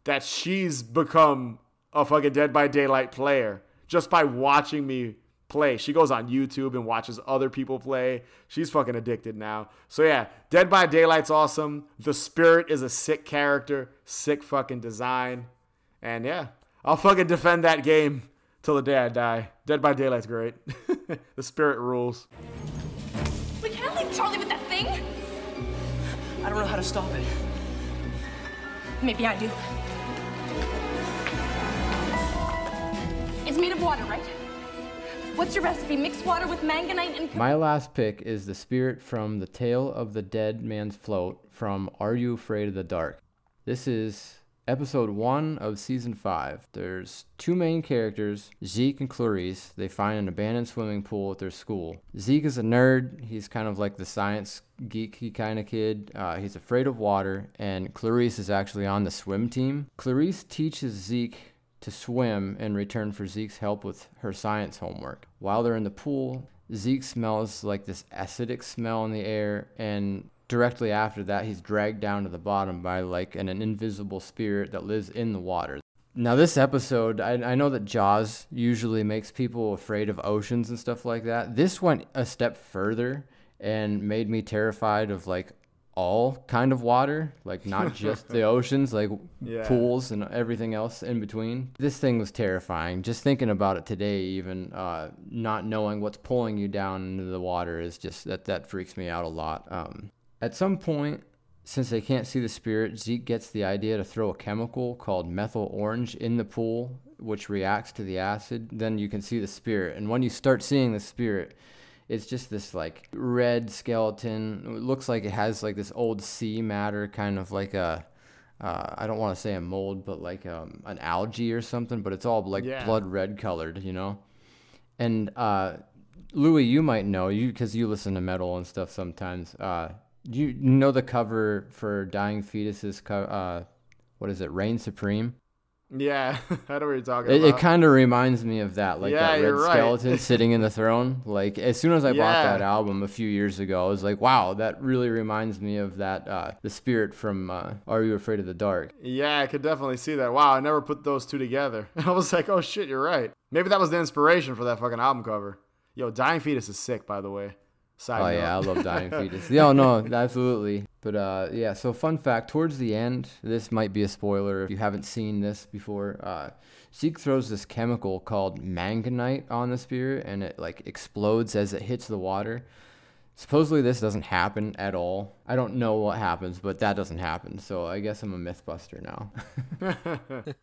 S3: that she's become a fucking Dead by Daylight player just by watching me play. She goes on YouTube and watches other people play. She's fucking addicted now. So yeah, Dead by Daylight's awesome. The Spirit is a sick character, sick fucking design. And yeah, I'll fucking defend that game till the day I die. Dead by Daylight's great. [laughs] the Spirit rules.
S9: We can't leave Charlie with that thing.
S5: I don't know how to stop it.
S9: Maybe I do. It's made of water, right? What's your recipe? Mix water with manganite and.
S1: My last pick is the spirit from The Tale of the Dead Man's Float from Are You Afraid of the Dark? This is episode one of season five. There's two main characters, Zeke and Clarice. They find an abandoned swimming pool at their school. Zeke is a nerd. He's kind of like the science geeky kind of kid. Uh, he's afraid of water, and Clarice is actually on the swim team. Clarice teaches Zeke to swim in return for Zeke's help with her science homework. While they're in the pool, Zeke smells like this acidic smell in the air, and directly after that, he's dragged down to the bottom by like an, an invisible spirit that lives in the water. Now, this episode, I, I know that Jaws usually makes people afraid of oceans and stuff like that. This went a step further and made me terrified of like all kind of water, like not just the [laughs] oceans, like
S3: Yeah.
S1: pools and everything else in between. This thing was terrifying. Just thinking about it today, even uh, not knowing what's pulling you down into the water is just that that freaks me out a lot. Um, at some point, since they can't see the spirit, Zeke gets the idea to throw a chemical called methyl orange in the pool, which reacts to the acid. Then you can see the spirit, and when you start seeing the spirit, it's just this like red skeleton. It looks like it has like this old sea matter, kind of like a. Uh, I don't want to say a mold, but like um, an algae or something. But it's all like
S3: Yeah.
S1: blood red colored, you know. And uh, Louie, you might know you because you listen to metal and stuff sometimes. Uh, do you know the cover for Dying Fetuses? Co- uh, what is it? Reign Supreme.
S3: Yeah, [laughs] I know what you're talking
S1: It, it kind of reminds me of that, like
S3: Yeah,
S1: that red
S3: right.
S1: skeleton [laughs] sitting in the throne. Like as soon as I bought that album a few years ago, I was like, wow, that really reminds me of that uh, the spirit from uh, Are You Afraid of the Dark?
S3: Yeah, I could definitely see that. Wow, I never put those two together. And [laughs] I was like, oh shit, you're right. Maybe that was the inspiration for that fucking album cover. Yo, Dying Fetus is sick, by the way. Side
S1: Oh
S3: note.
S1: yeah, I love Dying [laughs] Fetus. Yeah, no, absolutely. But uh, yeah, so fun fact: towards the end, this might be a spoiler if you haven't seen this before. Uh, Zeke throws this chemical called manganite on the spirit, and it like explodes as it hits the water. Supposedly, this doesn't happen at all. I don't know what happens, but that doesn't happen. So I guess I'm a MythBuster now. [laughs]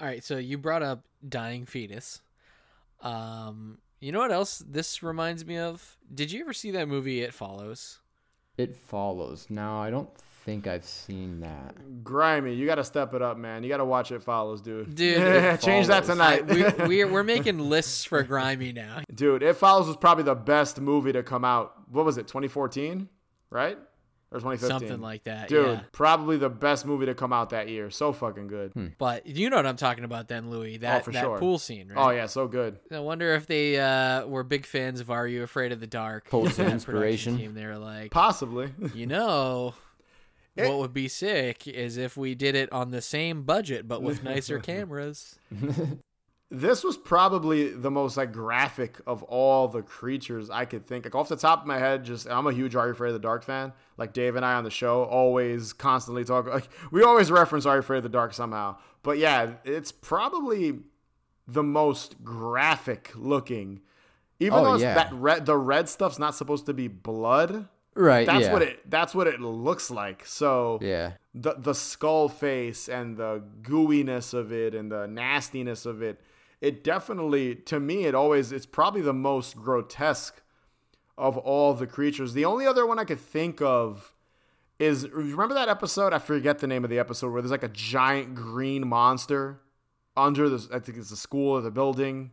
S2: All right, so you brought up dying fetus. Um, you know what else this reminds me of? Did you ever see that movie It Follows?
S1: it follows. Now I don't think I've seen that.
S3: Grimey, you gotta step it up, man. You gotta watch it follows, dude.
S2: Dude, [laughs]
S1: It
S3: change that
S1: Follows.
S3: tonight.
S2: we [laughs] we're, we're making lists for grimey now.
S3: dude, It Follows was probably the best movie to come out. What was it, 2014? Right? Or 2015?
S2: Something like that,
S3: Dude,
S2: yeah.
S3: probably the best movie to come out that year. So fucking good.
S2: But you know what I'm talking about then, Louie. That
S3: oh, for
S2: that
S3: sure.
S2: pool scene, right?
S3: Oh, yeah, so good.
S2: I wonder if they uh, were big fans of Are You Afraid of the Dark?
S1: Pulled [laughs] some
S2: That
S1: inspiration.
S2: production Team. They were like,
S3: Possibly. [laughs]
S2: you know,
S3: It-
S2: what would be sick is if we did it on the same budget but with nicer [laughs] cameras.
S3: this was probably the most like graphic of all the creatures I could think. Like off the top of my head, just I'm a huge Are You Afraid of the Dark fan. Like Dave and I on the show always constantly talk. Like we always reference Are You Afraid of the Dark somehow. But yeah, it's probably the most graphic looking. Even
S1: Oh,
S3: though it's
S1: yeah.
S3: that red, the red stuff's not supposed to be blood.
S1: Right.
S3: That's
S1: yeah.
S3: what it. That's what it looks like. So
S1: Yeah.
S3: the the skull face and the gooiness of it and the nastiness of it it definitely to me it always it's probably the most grotesque of all the creatures the only other one i could think of is remember that episode i forget the name of the episode where there's like a giant green monster under the i think it's the school or the building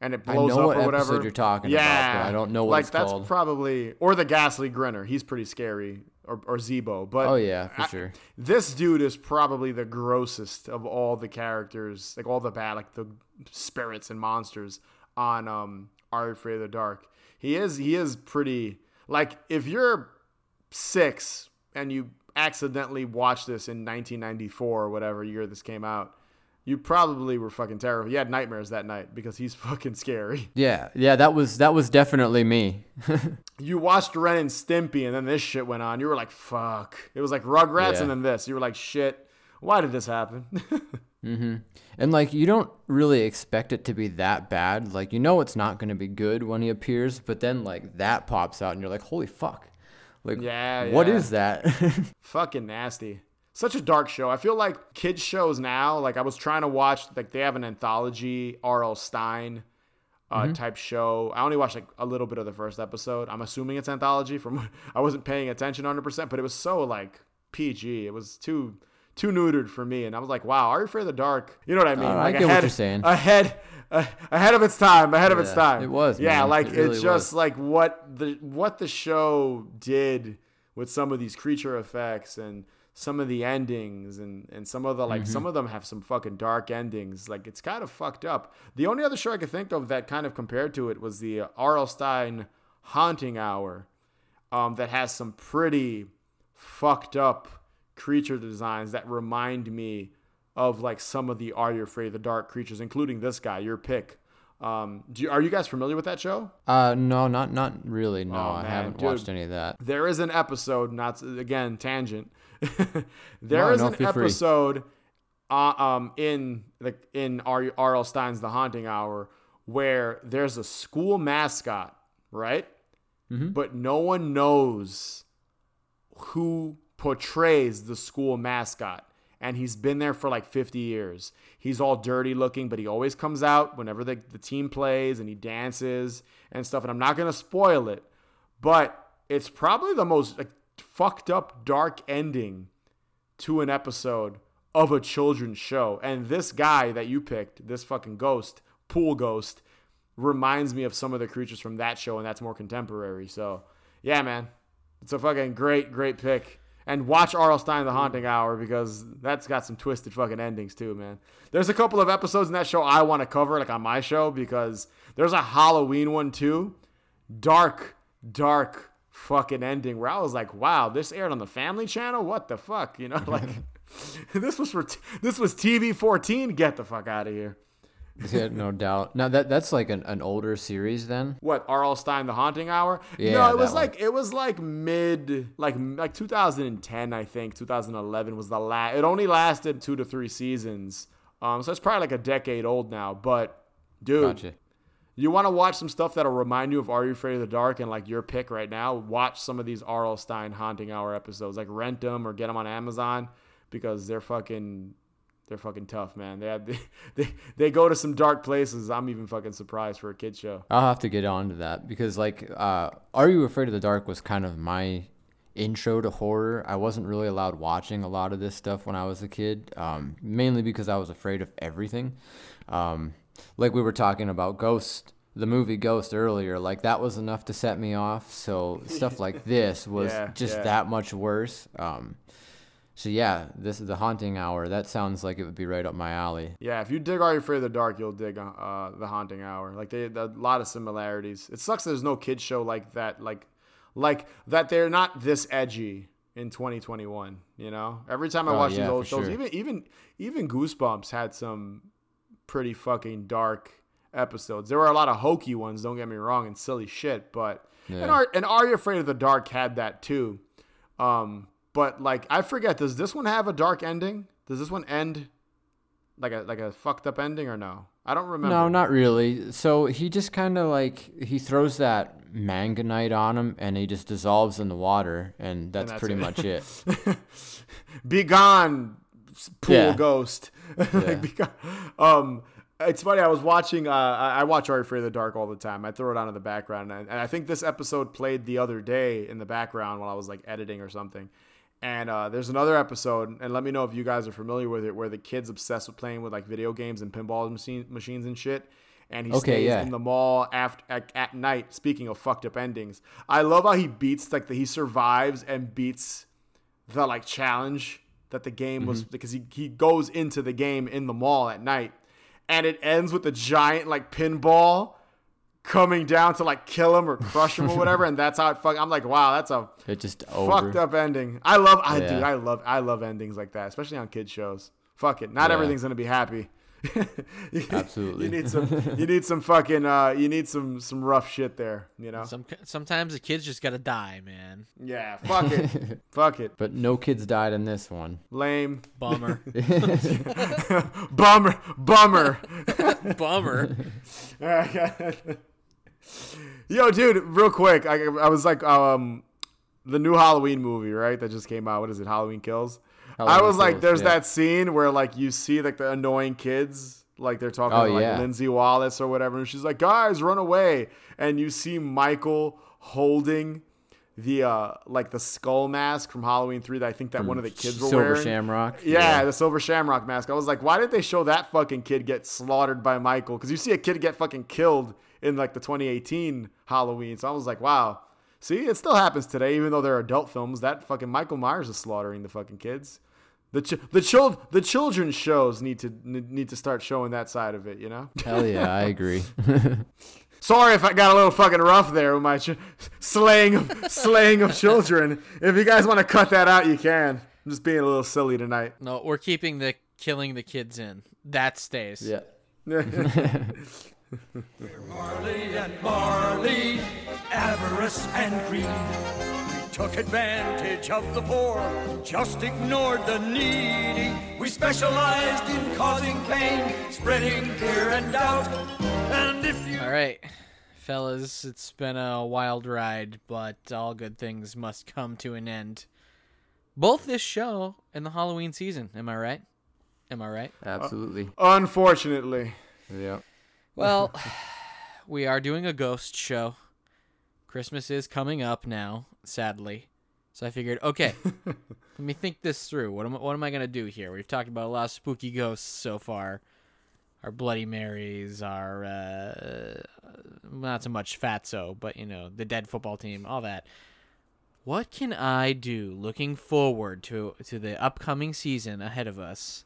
S3: and it blows up or whatever
S1: you're talking about,
S3: yeah
S1: but I don't know what
S3: like that's
S1: called.
S3: probably or the ghastly grinner he's pretty scary or, or Zeebo but
S1: Oh yeah, for
S3: I-
S1: sure.
S3: this dude is probably the grossest of all the characters, like all the bad, like the spirits and monsters on um Are You Afraid of the Dark. He is he is pretty like if you're six and you accidentally watched this in 1994 or whatever year this came out, you probably were fucking terrified. You had nightmares that night because he's [laughs] fucking scary.
S1: Yeah, yeah, that was that was definitely me. [laughs]
S3: you watched Ren and Stimpy, and then this shit went on. You were like, "Fuck!" It was like Rugrats,
S1: Yeah.
S3: and then this. You were like, "Shit, why did this happen?" [laughs]
S1: hmm And like you don't really expect it to be that bad. Like you know it's not going to be good when he appears, but then like that pops out and you're like, "Holy fuck." Like
S3: Yeah,
S1: what
S3: yeah.
S1: is that? [laughs]
S3: fucking nasty. Such a dark show. I feel like kids shows now. Like I was trying to watch, like they have an anthology R.L. Stine uh,
S1: Mm-hmm.
S3: type show. I only watched like a little bit of the first episode. I'm assuming it's anthology. From [laughs] I wasn't paying attention 100, percent but it was so like PG. It was too too neutered for me, and I was like, wow, Are You Afraid of the Dark? You know what I mean?
S1: I
S3: like
S1: get what
S3: ahead,
S1: you're saying.
S3: Ahead. Uh, ahead of its time, ahead of its time.
S1: it was,
S3: yeah.
S1: man.
S3: Like
S1: It really
S3: it's just
S1: was.
S3: like what the what the show did with some of these creature effects and some of the endings and and some of the like
S1: Mm-hmm.
S3: some of them have some fucking dark endings like it's kind of fucked up the only other show i could think of that kind of compared to it was the uh, R.L. Stine haunting hour um, that has some pretty fucked up creature designs that remind me of like some of the are you afraid of the dark creatures including this guy your pick um, do you, are you guys familiar with that show
S1: uh no, not not really. No,
S3: Oh,
S1: I haven't
S3: dude.
S1: watched any of that.
S3: there is an episode not again tangent [laughs] There
S1: No,
S3: is
S1: no,
S3: an episode uh, um in the in R- R.L. Stine's The Haunting Hour where there's a school mascot, right?
S1: Mm-hmm.
S3: But no one knows who portrays the school mascot. And he's been there for like 50 years. He's all dirty looking, but he always comes out whenever the, the team plays and he dances and stuff. And I'm not going to spoil it, but it's probably the most like, fucked up, dark ending to an episode of a children's show. And this guy that you picked, this fucking ghost, pool ghost, reminds me of some of the creatures from that show, and that's more contemporary. So, yeah, man, it's a fucking great, great pick. And watch R.L. Stine The Haunting Hour because that's got some twisted fucking endings too, man. There's a couple of episodes in that show I want to cover, like on my show, because there's a Halloween one too. Dark, dark fucking ending where I was like, wow, this aired on the Family Channel? What the fuck? You know, [laughs] like [laughs] this was for t- this was TV 14. Get the fuck out of here.
S1: Yeah, no doubt. Now that that's like an, an older series then.
S3: What R.L. Stine The Haunting Hour?
S1: Yeah,
S3: no, it was
S1: one.
S3: like it was like mid like like 2010, I think. 2011 was the last. It only lasted two to three seasons. Um, so it's probably like a decade old now. But dude,
S1: Gotcha.
S3: you want to watch some stuff that'll remind you of Are You Afraid of the Dark and like your pick right now? Watch some of these R.L. Stine Haunting Hour episodes. Like rent them or get them on Amazon because they're fucking they're fucking tough, man. They have they, [laughs] they they go to some dark places. I'm even fucking surprised for a kid show.
S1: I'll have to get on to that because like uh Are You Afraid of the Dark was kind of my intro to horror. I wasn't really allowed watching a lot of this stuff when I was a kid, um, mainly because I was afraid of everything. Um, like we were talking about Ghost, the movie Ghost earlier, like that was enough to set me off. So stuff like [laughs] this was
S3: Yeah,
S1: just
S3: yeah.
S1: that much worse. Um, so yeah, this is the haunting hour. That sounds like it would be right up my alley.
S3: Yeah, if you dig Are You Afraid of the Dark, you'll dig uh, the Haunting Hour. Like they, a lot of similarities. It sucks there's no kids show like that. Like, like that they're not this edgy in 2021. You know, every time I
S1: Oh,
S3: watch
S1: yeah,
S3: these old shows,
S1: sure.
S3: even even even Goosebumps had some pretty fucking dark episodes. There were a lot of hokey ones. Don't get me wrong, and silly shit. But and Are and Are You Afraid of the Dark had that too. Um, but like I forget, does this one have a dark ending? Does this one end like a like a fucked up ending or no? I don't remember.
S1: No, not really. So he just kind of like he throws that manganite on him, and he just dissolves in the water, and that's,
S3: that's
S1: pretty
S3: it.
S1: much it. [laughs]
S3: Be gone, pool
S1: Yeah.
S3: ghost. [laughs] like, be gone. Um, it's funny. I was watching. Uh, I, I watch Are Afraid of the Dark all the time. I throw it on in the background, and, and I think this episode played the other day in the background while I was like editing or something. And uh, there's another episode, and let me know if you guys are familiar with it, where the kid's obsessed with playing with like video games and pinball machine, machines and shit. And he
S1: Okay,
S3: stays
S1: yeah.
S3: in the mall after at, at night. Speaking of fucked up endings, I love how he beats like the, he survives and beats the like challenge that the game was
S1: Mm-hmm.
S3: because he, he goes into the game in the mall at night and it ends with a giant like pinball coming down to like kill him or crush him or [laughs] whatever, and that's how it fuck. I'm like, wow, that's a
S1: It just
S3: fucked
S1: over.
S3: up ending. I love, I
S1: Yeah.
S3: dude, I love, I love endings like that, especially on kid shows. Fuck it, not
S1: Yeah.
S3: everything's gonna be happy. You-
S1: Absolutely. [laughs]
S3: you need some, you need some fucking, uh, you need some, some rough shit there. You know?
S2: Some sometimes the kids just gotta die, man.
S3: yeah, fuck it, [laughs] fuck it,
S1: But no kids died in this one.
S3: lame,
S2: Bummer. [laughs]
S3: bummer, bummer.
S2: Bummer.
S3: Yo, dude, real quick, I, I was like, um, the new Halloween movie, right? That just came out. What is it? Halloween Kills. I was like, there's
S1: yeah.
S3: that scene where like you see like the annoying kids, like they're talking
S1: Oh,
S3: to like
S1: yeah.
S3: Lindsey Wallace or whatever, and she's like, guys, run away, and you see Michael holding the uh like the skull mask from Halloween three that I think that one of the kids were
S1: Silver
S3: wearing.
S1: Shamrock.
S3: Yeah, the silver shamrock mask. I was like, why did they show that fucking kid get slaughtered by Michael? Because you see a kid get fucking killed in like the 2018 Halloween. So I was like, wow. See, it still happens today, even though they're adult films. That fucking Michael Myers is slaughtering the fucking kids. The ch- the child the children's shows need to need to start showing that side of it. You know. [laughs]
S1: Hell yeah, I agree. [laughs]
S3: Sorry if I got a little fucking rough there with my ch- slaying of slaying of children. If you guys want to cut that out, you can. I'm just being a little silly tonight.
S2: no, we're keeping the killing the kids in. That stays.
S1: yeah.
S10: Marley and Marley, avarice and greed. We took advantage of the poor, just ignored the needy. We specialized in causing pain, spreading fear and doubt. And if you
S2: All right, fellas, it's been a wild ride, but all good things must come to an end. Both this show and the Halloween season. Am I right? Am I right?
S1: Absolutely.
S3: Uh, unfortunately.
S1: Yeah.
S2: Well, [laughs] we are doing a ghost show. Christmas is coming up now, sadly. So I figured, okay, [laughs] let me think this through. What am what am I gonna do here? We've talked about a lot of spooky ghosts so far. Our Bloody Marys, our uh, not so much Fatso, but you know the dead football team, all that. What can I do looking forward to to the upcoming season ahead of us?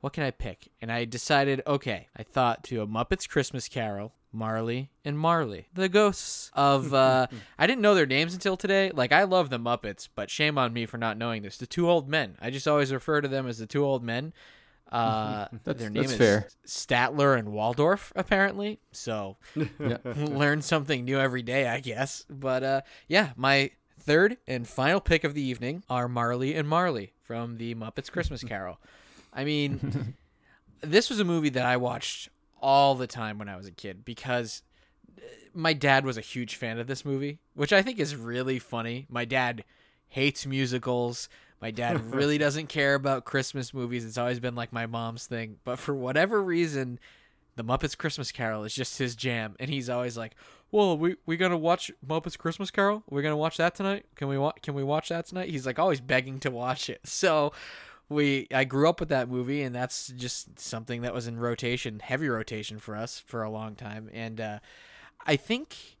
S2: What can I pick? And I decided, okay, I thought to a Muppets Christmas Carol, Marley and Marley, the ghosts of. Uh, [laughs] I didn't know their names until today. Like I love the Muppets, but shame on me for not knowing this. The two old men. I just always refer to them as the two old men. Uh, [laughs]
S1: That's-
S2: their name
S1: that's
S2: is
S1: fair.
S2: Statler and Waldorf, apparently. So [laughs]
S1: Yeah.
S2: learn something new every day, I guess. But uh, yeah, my third and final pick of the evening are Marley and Marley from the Muppets Christmas Carol. I mean, this was a movie that I watched all the time when I was a kid because uh, my dad was a huge fan of this movie, which I think is really funny. My dad hates musicals. My dad [laughs] really doesn't care about Christmas movies. It's always been like my mom's thing. But for whatever reason, the Muppets Christmas Carol is just his jam, and he's always like, "Well, we we gonna watch Muppets Christmas Carol? We're gonna watch that tonight? Can we wa- can we watch that tonight?" He's like always begging to watch it. So we I grew up with that movie, and that's just something that was in rotation, heavy rotation for us for a long time. And uh, I think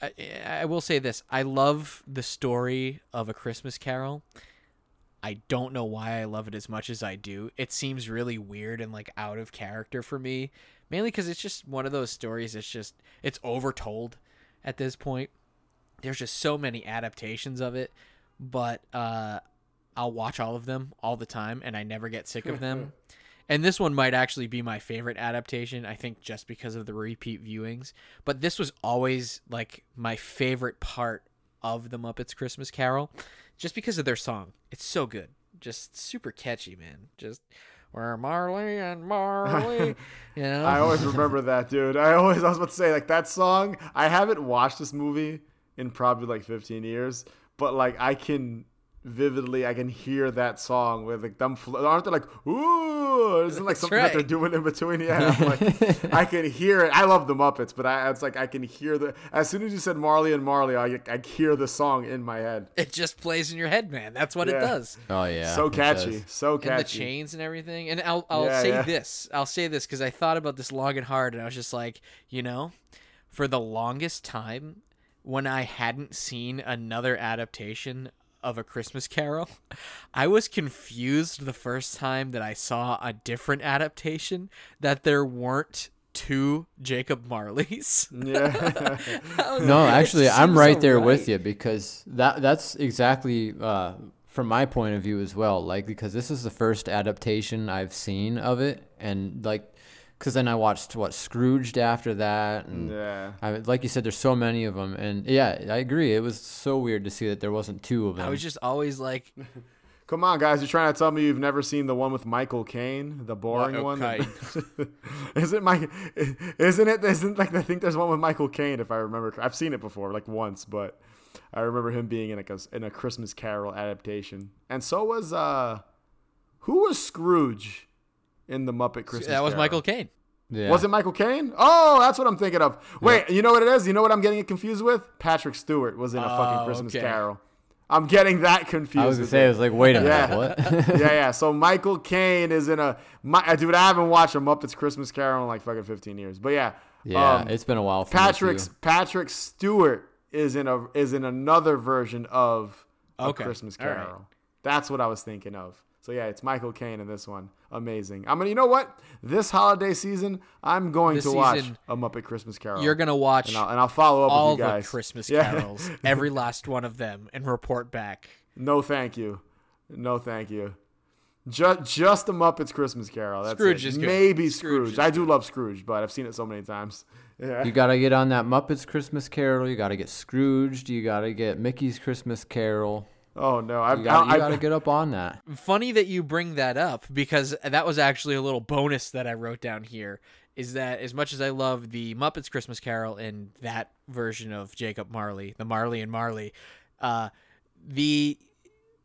S2: I, I will say this: I love the story of a Christmas Carol. I don't know why I love it as much as I do. It seems really weird and like out of character for me, mainly because it's just one of those stories. It's just it's overtold at this point. There's just so many adaptations of it, but uh, I'll watch all of them all the time, and I never get sick of them. [laughs] and this one might actually be my favorite adaptation. I think just because of the repeat viewings. But this was always like my favorite part of the Muppets Christmas Carol, just because of their song. It's so good, just super catchy, man. Just we're Marley and Marley, [laughs] you know.
S3: I always remember [laughs] that, dude. I always I was about to say like that song. I haven't watched this movie in probably like 15 years, but like I can vividly I can hear that song with like them fl- aren't they like ooh isn't like
S2: That's
S3: something that they're doing in between yeah [laughs] I'm like, I can hear it I love the Muppets but I it's like I can hear the as soon as you said Marley and Marley I, I hear the song in my head
S2: it just plays in your head, man. That's what it does.
S1: Oh yeah.
S3: so catchy
S1: does.
S3: so
S2: and the chains and everything. And I'll I'll
S3: Yeah,
S2: say
S3: yeah.
S2: this. I'll say this because I thought about this long and hard, and I was just like, you know, for the longest time, when I hadn't seen another adaptation of a Christmas Carol, I was confused the first time that I saw a different adaptation that there weren't two Jacob Marleys. [laughs]
S3: Yeah.
S1: No, actually, I'm right
S2: so
S1: there with you because that that's exactly uh, from my point of view as well. Like because this is the first adaptation I've seen of it, and like because then I watched what Scrooged after that, and
S3: Yeah.
S1: I, like you said, there's so many of them, and yeah, I agree. It was so weird to see that there wasn't two of them.
S2: I was just always like, [laughs]
S3: Come on, guys! You're trying to tell me you've never seen the one with Michael Caine, the boring
S2: What?
S3: one?
S2: Okay. [laughs]
S3: isn't my? [laughs] Isn't it? Isn't like I think there's one with Michael Caine if I remember. I've seen it before, like once, but I remember him being in like a in a Christmas Carol adaptation, and so was uh, who was Scrooge in the Muppet Christmas?
S2: that was
S3: Carol?
S2: Michael Caine.
S1: yeah.
S3: Was it Michael Caine? Oh, that's what I'm thinking of. Wait, you know what it is? You know what I'm getting it confused with? Patrick Stewart was in a fucking
S2: Oh,
S3: Christmas
S2: okay.
S3: Carol. I'm getting that confused.
S1: I was gonna say,
S3: it.
S1: I was like, wait a minute,
S3: Yeah.
S1: what? [laughs]
S3: yeah, yeah. So Michael Caine is in a. My, uh, dude, I haven't watched a Muppets Christmas Carol in like fucking 15 years. But yeah,
S1: yeah,
S3: um,
S1: it's been a while. For me,
S3: Patrick's
S1: too.
S3: Patrick Stewart is in a is in another version of a
S2: Okay.
S3: Christmas
S2: All right.
S3: Carol. That's what I was thinking of. So yeah, it's Michael Caine in this one. Amazing. I mean, you know what? This holiday season, I'm going
S2: This
S3: to watch
S2: season,
S3: a Muppet Christmas Carol.
S2: You're gonna watch
S3: and I'll, and I'll follow up
S2: all
S3: with you guys.
S2: the
S3: guys.
S2: Christmas
S3: Yeah.
S2: carols, [laughs] every last one of them, and report back.
S3: No, thank you. No, thank you. Just, just the Muppets Christmas Carol. That's
S2: Scrooge
S3: it.
S2: is good.
S3: Maybe
S2: Scrooge
S3: Scrooge. I do love Scrooge, but I've seen it so many times. [laughs] Yeah.
S1: You gotta get on that Muppets Christmas Carol. You gotta get Scrooged. You gotta get Mickey's Christmas Carol.
S3: Oh no, I've,
S1: You gotta, you
S3: I,
S1: gotta
S3: I,
S1: get up on that.
S2: Funny that you bring that up because that was actually a little bonus that I wrote down here. Is that as much as I love the Muppets Christmas Carol and that version of Jacob Marley, the Marley and Marley, uh, the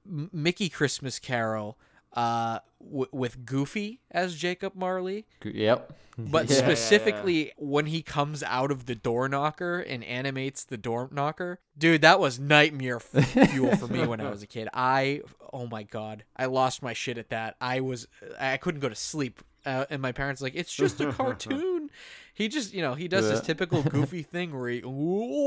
S2: M- Mickey Christmas Carol uh, w- with Goofy as Jacob Marley,
S1: Yep.
S2: but [laughs]
S1: Yeah.
S2: specifically when he comes out of the door knocker and animates the door knocker, dude, that was nightmare f- fuel for me when I was a kid. I, oh my god, I lost my shit at that. I was, I couldn't go to sleep. Uh, and my parents like, it's just a [laughs] cartoon. He just, you know, he does his typical [laughs] goofy thing where he,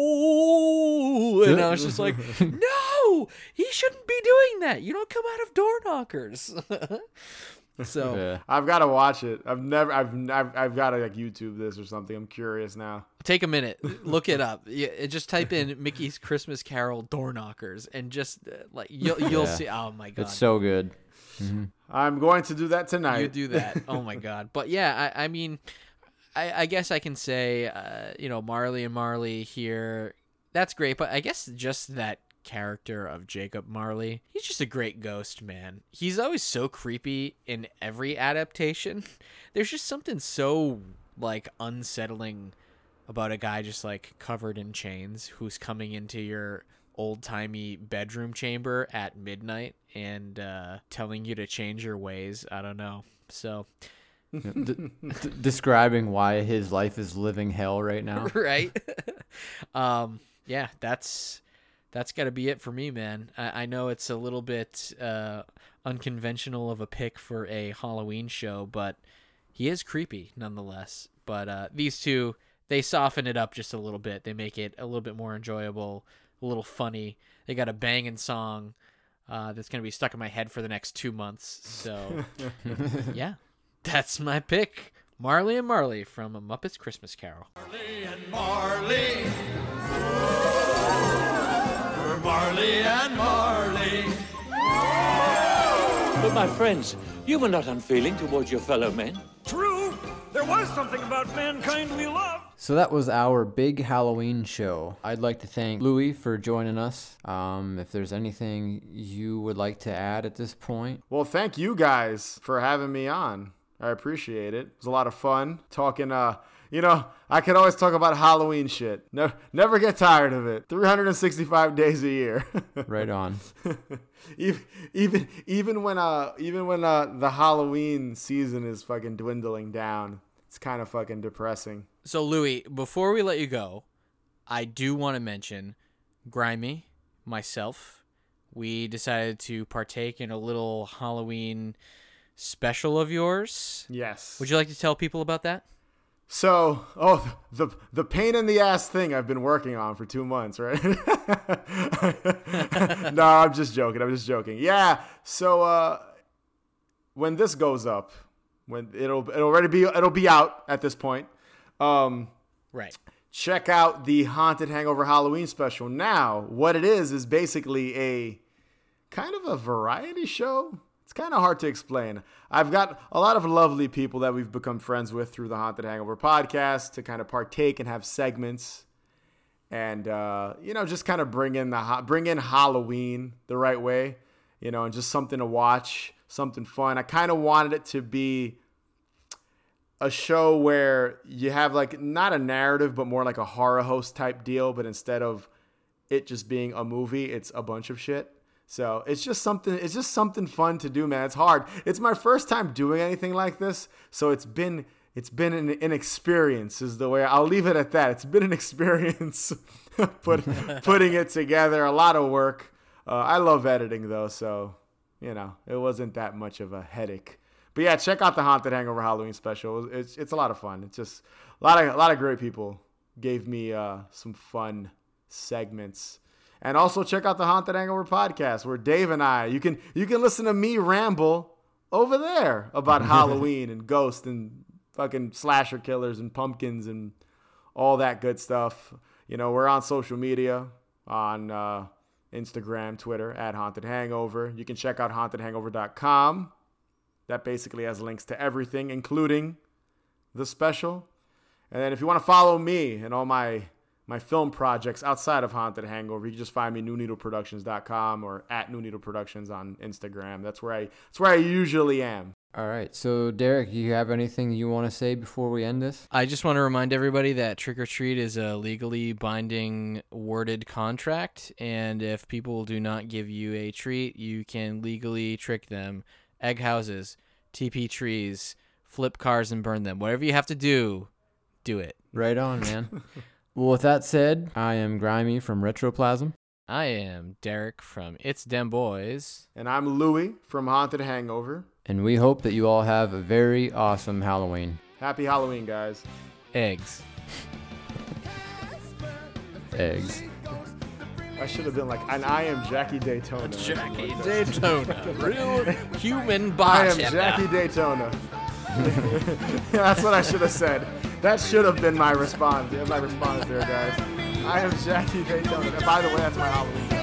S2: ooh, and I was just like, [laughs] no, he shouldn't be doing that. You don't come out of door knockers. so
S1: Yeah.
S3: I've got to watch it. I've never. I've. I've, I've got to like YouTube this or something. I'm curious now.
S2: take a minute, look it up. Yeah, just type in Mickey's Christmas Carol door knockers, and just uh, like you'll you'll
S1: Yeah.
S2: see. Oh my god,
S1: It's so good.
S3: I'm going to do that tonight.
S2: you do that. [laughs] Oh my god. But yeah, I, I mean, I, I guess I can say, uh, you know, Marley and Marley here. That's great, but I guess just that character of Jacob Marley, he's just a great ghost, man. He's always so creepy in every adaptation. [laughs] There's just something so like unsettling about a guy just like covered in chains who's coming into your old timey bedroom chamber at midnight and uh, telling you to change your ways. I don't know. So,
S1: D- d- describing why his life is living hell right now. [laughs]
S2: right? [laughs] um, yeah, that's that's got to be it for me, man. I, I know it's a little bit uh, unconventional of a pick for a Halloween show, but he is creepy nonetheless. But uh, these two, they soften it up just a little bit. They make it a little bit more enjoyable, a little funny. They got a banging song uh, that's gonna be stuck in my head for the next two months. So, [laughs] yeah, that's my pick. Marley and Marley from A Muppet's Christmas Carol.
S10: Marley and Marley. We're Marley and Marley.
S11: But my friends, you were not unfeeling towards your fellow men.
S10: True, there was something about mankind we loved.
S1: So that was our big Halloween show. I'd like to thank Louis for joining us. Um, if there's anything you would like to add at this point,
S3: Well, thank you guys for having me on. I appreciate it. It was a lot of fun talking. Uh, you know, I could always talk about Halloween shit. Never, never get tired of it. 365 days a year. [laughs]
S1: right on. [laughs]
S3: even, even, even when uh, even when uh, the Halloween season is fucking dwindling down, it's kind of fucking depressing.
S2: So, Louis, before we let you go, I do want to mention Grimey, myself. We decided to partake in a little Halloween special of yours.
S3: Yes.
S2: Would you like to tell people about that?
S3: So, oh, the the pain in the ass thing I've been working on for two months, right? [laughs] no, I'm just joking. I'm just joking. Yeah. So, uh, when this goes up, when it'll it'll already be it'll be out at this point. Um,
S2: Right.
S3: check out the Haunted Hangover Halloween special. Now, what it is is basically a kind of a variety show. It's kind of hard to explain. I've got a lot of lovely people that we've become friends with through the Haunted Hangover podcast to kind of partake and have segments, and uh, you know, just kind of bring in the bring in Halloween the right way, you know, and just something to watch, something fun. I kind of wanted it to be a show where you have like not a narrative but more like a horror host type deal but instead of it just being a movie it's a bunch of shit. So it's just something it's just something fun to do man. It's hard. It's my first time doing anything like this so it's been it's been an, an experience is the way i'll leave it at that. It's been an [laughs] experience [laughs] put, [laughs] putting it together a lot of work. Uh, i love editing though so you know it wasn't that much of a headache but yeah, check out the Haunted Hangover Halloween special. It's it's a lot of fun. It's just a lot of a lot of great people gave me uh, some fun segments. And also check out the Haunted Hangover podcast where Dave and I you can you can listen to me ramble over there about [laughs] Halloween and ghosts and fucking slasher killers and pumpkins and all that good stuff. You know, we're on social media on uh, Instagram, Twitter at Haunted Hangover. You can check out hauntedhangover.com. That basically has links to everything, including the special. And then if you want to follow me and all my my film projects outside of Haunted Hangover, you can just find me newneedleproductions.com or at New Needle Productions on Instagram. That's where I that's where I usually am.
S1: All right. So, Derek, you have anything you want to say before we end this?
S2: I just want to remind everybody that Trick or Treat is a legally binding worded contract, and if people do not give you a treat, you can legally trick them. Egg houses, TP trees, flip cars and burn them. Whatever you have to do, do it.
S1: Right on, man. well, with that said, I am Grimey from Retroplasm.
S2: I am Derek from It's Dem Boys.
S3: And I'm Louie from Haunted Hangover.
S1: And we hope that you all have a very awesome Halloween.
S3: Happy Halloween, guys.
S2: Eggs.
S1: Eggs.
S3: I should have been like, and I am Jackie Daytona. [laughs]
S2: Jackie Daytona. Real human body.
S3: I am Jackie Daytona. That's what I should have said. That should have been my response. My response there, guys. I am Jackie Daytona. And by the way, that's my Halloween.